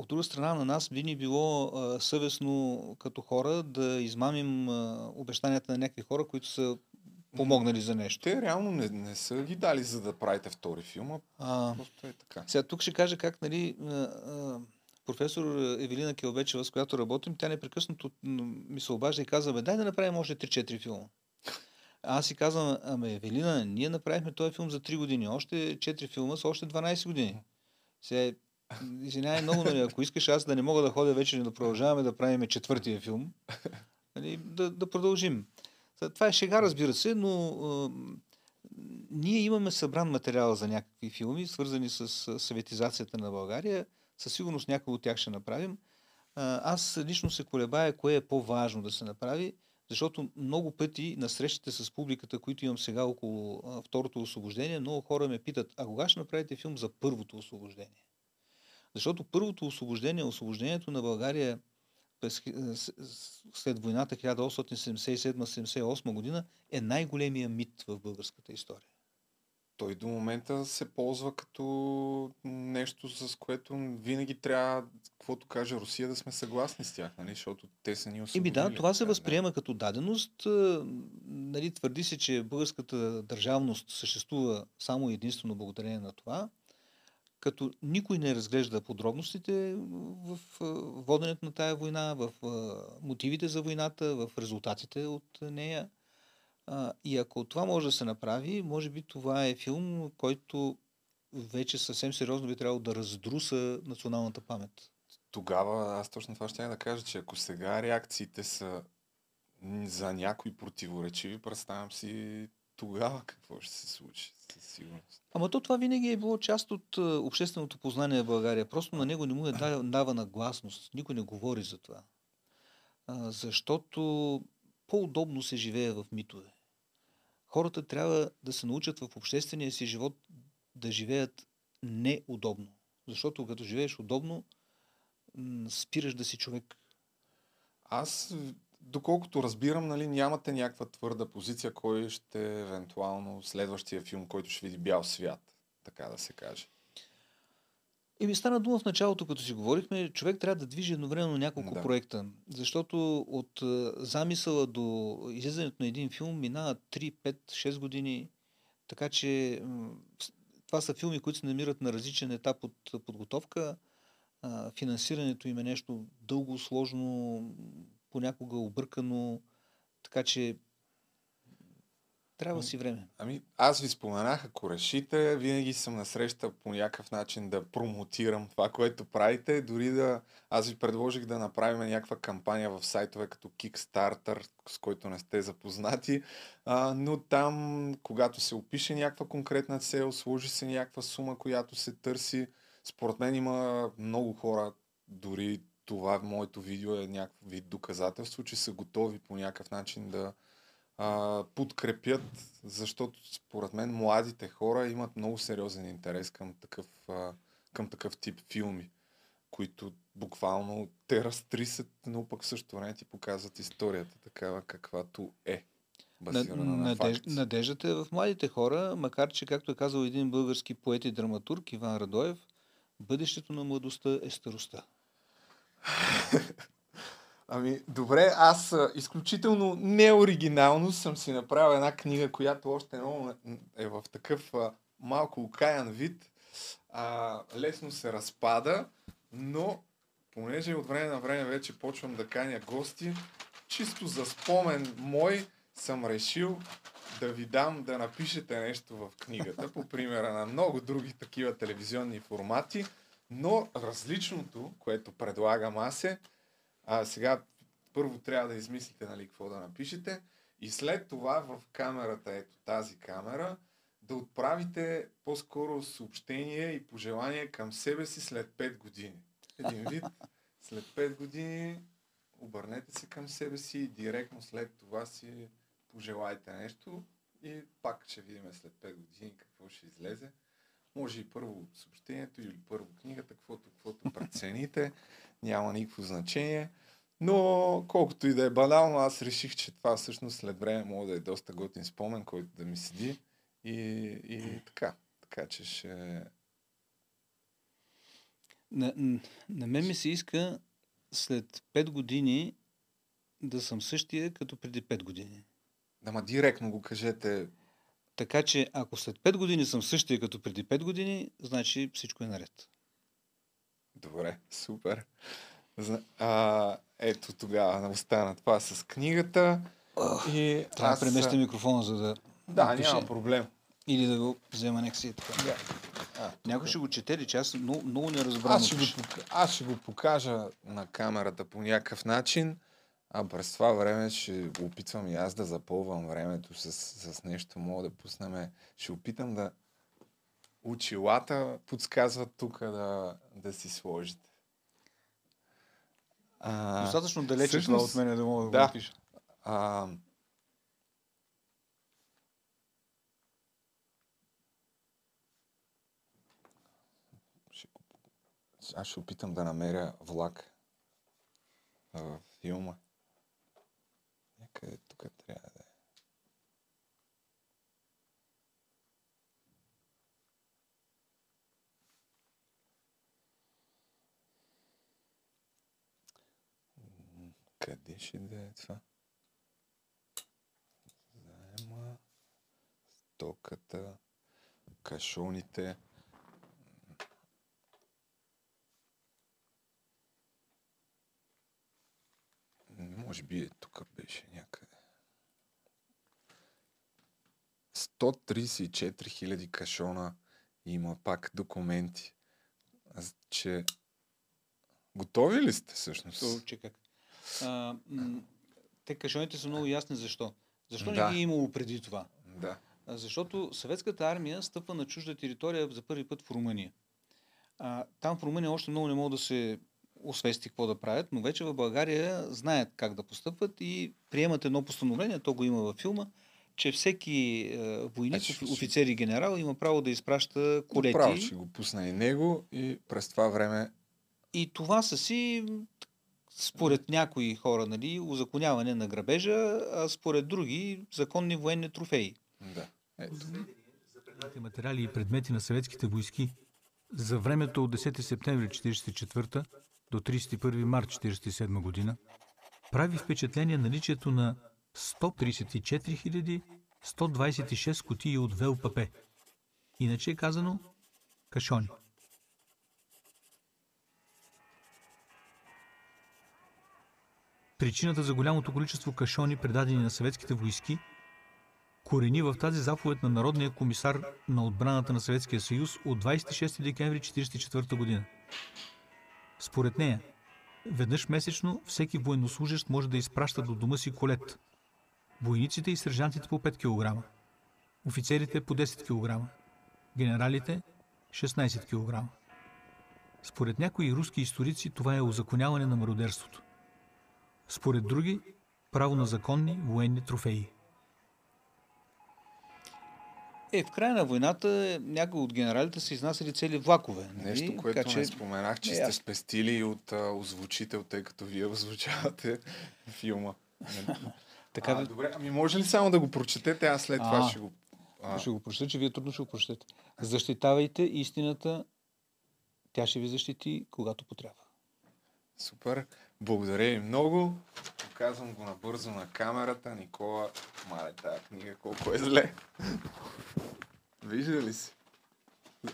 от друга страна, на нас би ни било а, съвестно като хора да измамим а, обещанията на някакви хора, които са помогнали за нещо. Те реално не, не са ги дали за да правите втори филм, а А, просто е така. сега тук ще кажа как нали, а, а, професор Евелина Келбечева, с която работим, тя непрекъснато ми се обажда и казва, бе, дай да направим още 3-4 филма. Аз си казвам, ами Евелина, ние направихме този филм за 3 години, още 4 филма са още 12 години. Сега, извинявай много, нали, ако искаш аз да не мога да ходя вече да продължаваме да правим четвъртия филм, нали, да, да продължим. Това е шега, разбира се, но а, ние имаме събран материал за някакви филми, свързани с съветизацията на България. Със сигурност някои от тях ще направим. А, Аз лично се колебая кое е по-важно да се направи, защото много пъти на срещите с публиката, които имам сега около а, второто освобождение, много хора ме питат, а кога ще направите филм за първото освобождение? Защото първото освобождение, освобождението на България през, с- с- след войната 1877-78 година е най-големия мит в българската история. Той до момента се ползва като нещо, с което винаги трябва, каквото каже Русия, да сме съгласни с тях, нали? защото те са ни Еми освободили. да, това се възприема като даденост. А, Нали, твърди се, че българската държавност съществува само единствено благодарение на това, като никой не разглежда подробностите в воденето на тая война, в мотивите за войната, в резултатите от нея. И ако това може да се направи, може би това е филм, който вече съвсем сериозно би трябвало да раздруса националната памет. Тогава аз точно това ще да кажа, че ако сега реакциите са за някои противоречиви, представям си тогава какво ще се случи със сигурност. Ама то това винаги е било част от а, общественото познание в България. Просто на него не му е да- давана гласност. Никой не говори за това. А, защото по-удобно се живее в митове. Хората трябва да се научат в обществения си живот да живеят неудобно. Защото като живееш удобно, спираш да си човек. Аз, доколкото разбирам, нали, нямате някаква твърда позиция, кой ще е евентуално следващия филм, който ще види бял свят, така да се каже. И ми стана дума в началото, като си говорихме, човек трябва да движи едновременно няколко Да. проекта. Защото от а, замисъла до излизането на един филм минават 3, 5, 6 години. Така че това са филми, които се намират на различен етап от подготовка. Финансирането им е нещо дълго, сложно, понякога объркано, така че трябва си време. Ами, аз ви споменах, ако решите, винаги съм насреща по някакъв начин да промотирам това, което правите. Дори да, аз ви предложих да направим някаква кампания в сайтове като Kickstarter, с който не сте запознати, а, но там, когато се опише някаква конкретна цел, сложи се някаква сума, която се търси, според мен има много хора, дори това моето видео е някакъв вид доказателство, че са готови по някакъв начин да, а, подкрепят, защото според мен младите хора имат много сериозен интерес към такъв, а, към такъв тип филми, които буквално те разтрисат, но пък в същото време ти показват историята такава каквато е. Базирана на, на Надеж, надеждата е в младите хора, макар че, както е казал един български поет и драматург Иван Радоев, бъдещето на младостта е старостта. Ами, добре, аз изключително неоригинално съм си направил една книга, която още много е в такъв малко окаян вид. А, лесно се разпада, но понеже от време на време вече почвам да каня гости, чисто за спомен мой съм решил да ви дам да напишете нещо в книгата, по примера на много други такива телевизионни формати, но различното, което предлагам аз е, а сега първо трябва да измислите нали, какво да напишете и след това в камерата, ето тази камера, да отправите по-скоро съобщение и пожелание към себе си след 5 години. Един вид, след 5 години обърнете се към себе си и директно след това си пожелайте нещо и пак ще видим след 5 години какво ще излезе. Може и първо съобщението или първо книгата, каквото, каквото прецените. Няма никакво значение. Но колкото и да е банално, аз реших, че това всъщност след време може да е доста готин спомен, който да ми седи. И, и така. Така че ще... На, на мен ми се иска след 5 години да съм същия като преди 5 години. Ама директно го кажете. Така че ако след 5 години съм същия като преди 5 години, значи всичко е наред. Добре, супер. А, ето тогава остана това с книгата. И Трябва аз, да преместя микрофона, за да Да, напише. няма проблем. Или да го взема някакси е така. Да. А, Някой ще го чете ли, че аз много, много Аз ще, го, пиша. пока- аз ще го покажа на камерата по някакъв начин, а през това време ще опитвам и аз да запълвам времето с, с нещо. Мога да пуснем. Ще опитам да очилата подсказват тук да, да си сложите. А, Достатъчно далече това всъщност, от мен да мога да, да. го напиша. А, Аз ще опитам да намеря влак в филма. Тук трябва да е. Къде ще да е това? Заема, стоката, кашоните. Може би е тук беше някъде. 134 000 кашона има пак документи. Аз, че... Готови ли сте всъщност? То, че как. А, м- те кашоните са много ясни защо. Защо Да. не ги е имало преди това? Да. А, Защото съветската армия стъпва на чужда територия за първи път в Румъния. А, там в Румъния още много не могат да се освести какво да правят, но вече в България знаят как да постъпват и приемат едно постановление, то го има във филма, че всеки е, войник, Значи, ще- офицер и генерал има право да изпраща колети. Право ще го пусна и него и през това време И това са си, според някои хора, нали, узаконяване на грабежа, а според други законни военни трофеи. Да. Ето. Материали и предмети на съветските войски за времето от 10 септември 1944 до 31 март 1947 година прави впечатление наличието на 134 126 кутии от ВЛПП. иначе е казано кашони. Причината за голямото количество кашони, предадени на съветските войски, корени в тази заповед на Народния комисар на отбраната на Съветския съюз от 26 декември 1944 година. Според нея, веднъж месечно всеки военнослужащ може да изпраща до дома си колет. Войниците и сержантите по 5 кг, офицерите по 10 кг, генералите 16 кг. Според някои руски историци това е озаконяване на мародерството. Според други, право на законни военни трофеи. Е, в края на войната някои от генералите са изнасяли цели влакове. нали? Нещо, което Така не споменах, че е сте спестили от а, озвучител, тъй като вие озвучавате филма. Така, а, добре, ами може ли само да го прочетете, аз след това А. ще го... А, ще го прочета, че вие трудно ще го прочетете. Защитавайте истината, тя ще ви защити, когато потрябва. Супер. Благодаря ви много. Показвам го набързо на камерата. Никола, мале тази книга, колко е зле. Вижда ли си?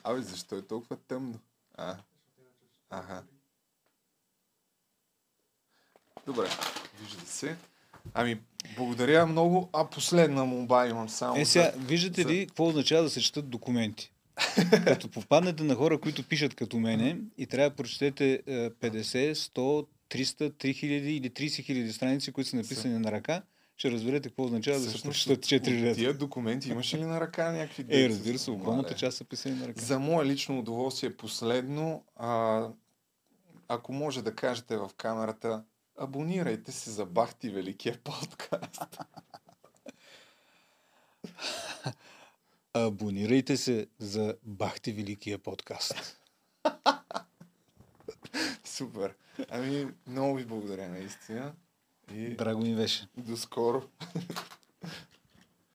Абе, защо е толкова тъмно? А, ага. Добре, вижда се. Ами, благодаря много. А последна молба имам само. Е, сега, за- виждате за- ли какво означава да се четат документи? като попаднете на хора, които пишат като мене и трябва да прочетете е, 50, 100, 300, 3000 или 30 хиляди страници, които са написани на ръка, ще разберете какво означава да се прочетат 4 от реда. Тия документи имаше ли на ръка някакви Е, разбира се, огромната част са писани на ръка. За мое лично удоволствие последно, а, ако може да кажете в камерата, абонирайте се за Бахти Великия подкаст. Абонирайте се за Бахти Великия подкаст. Супер. Ами, много ви благодаря наистина. И Драго ми беше. до скоро.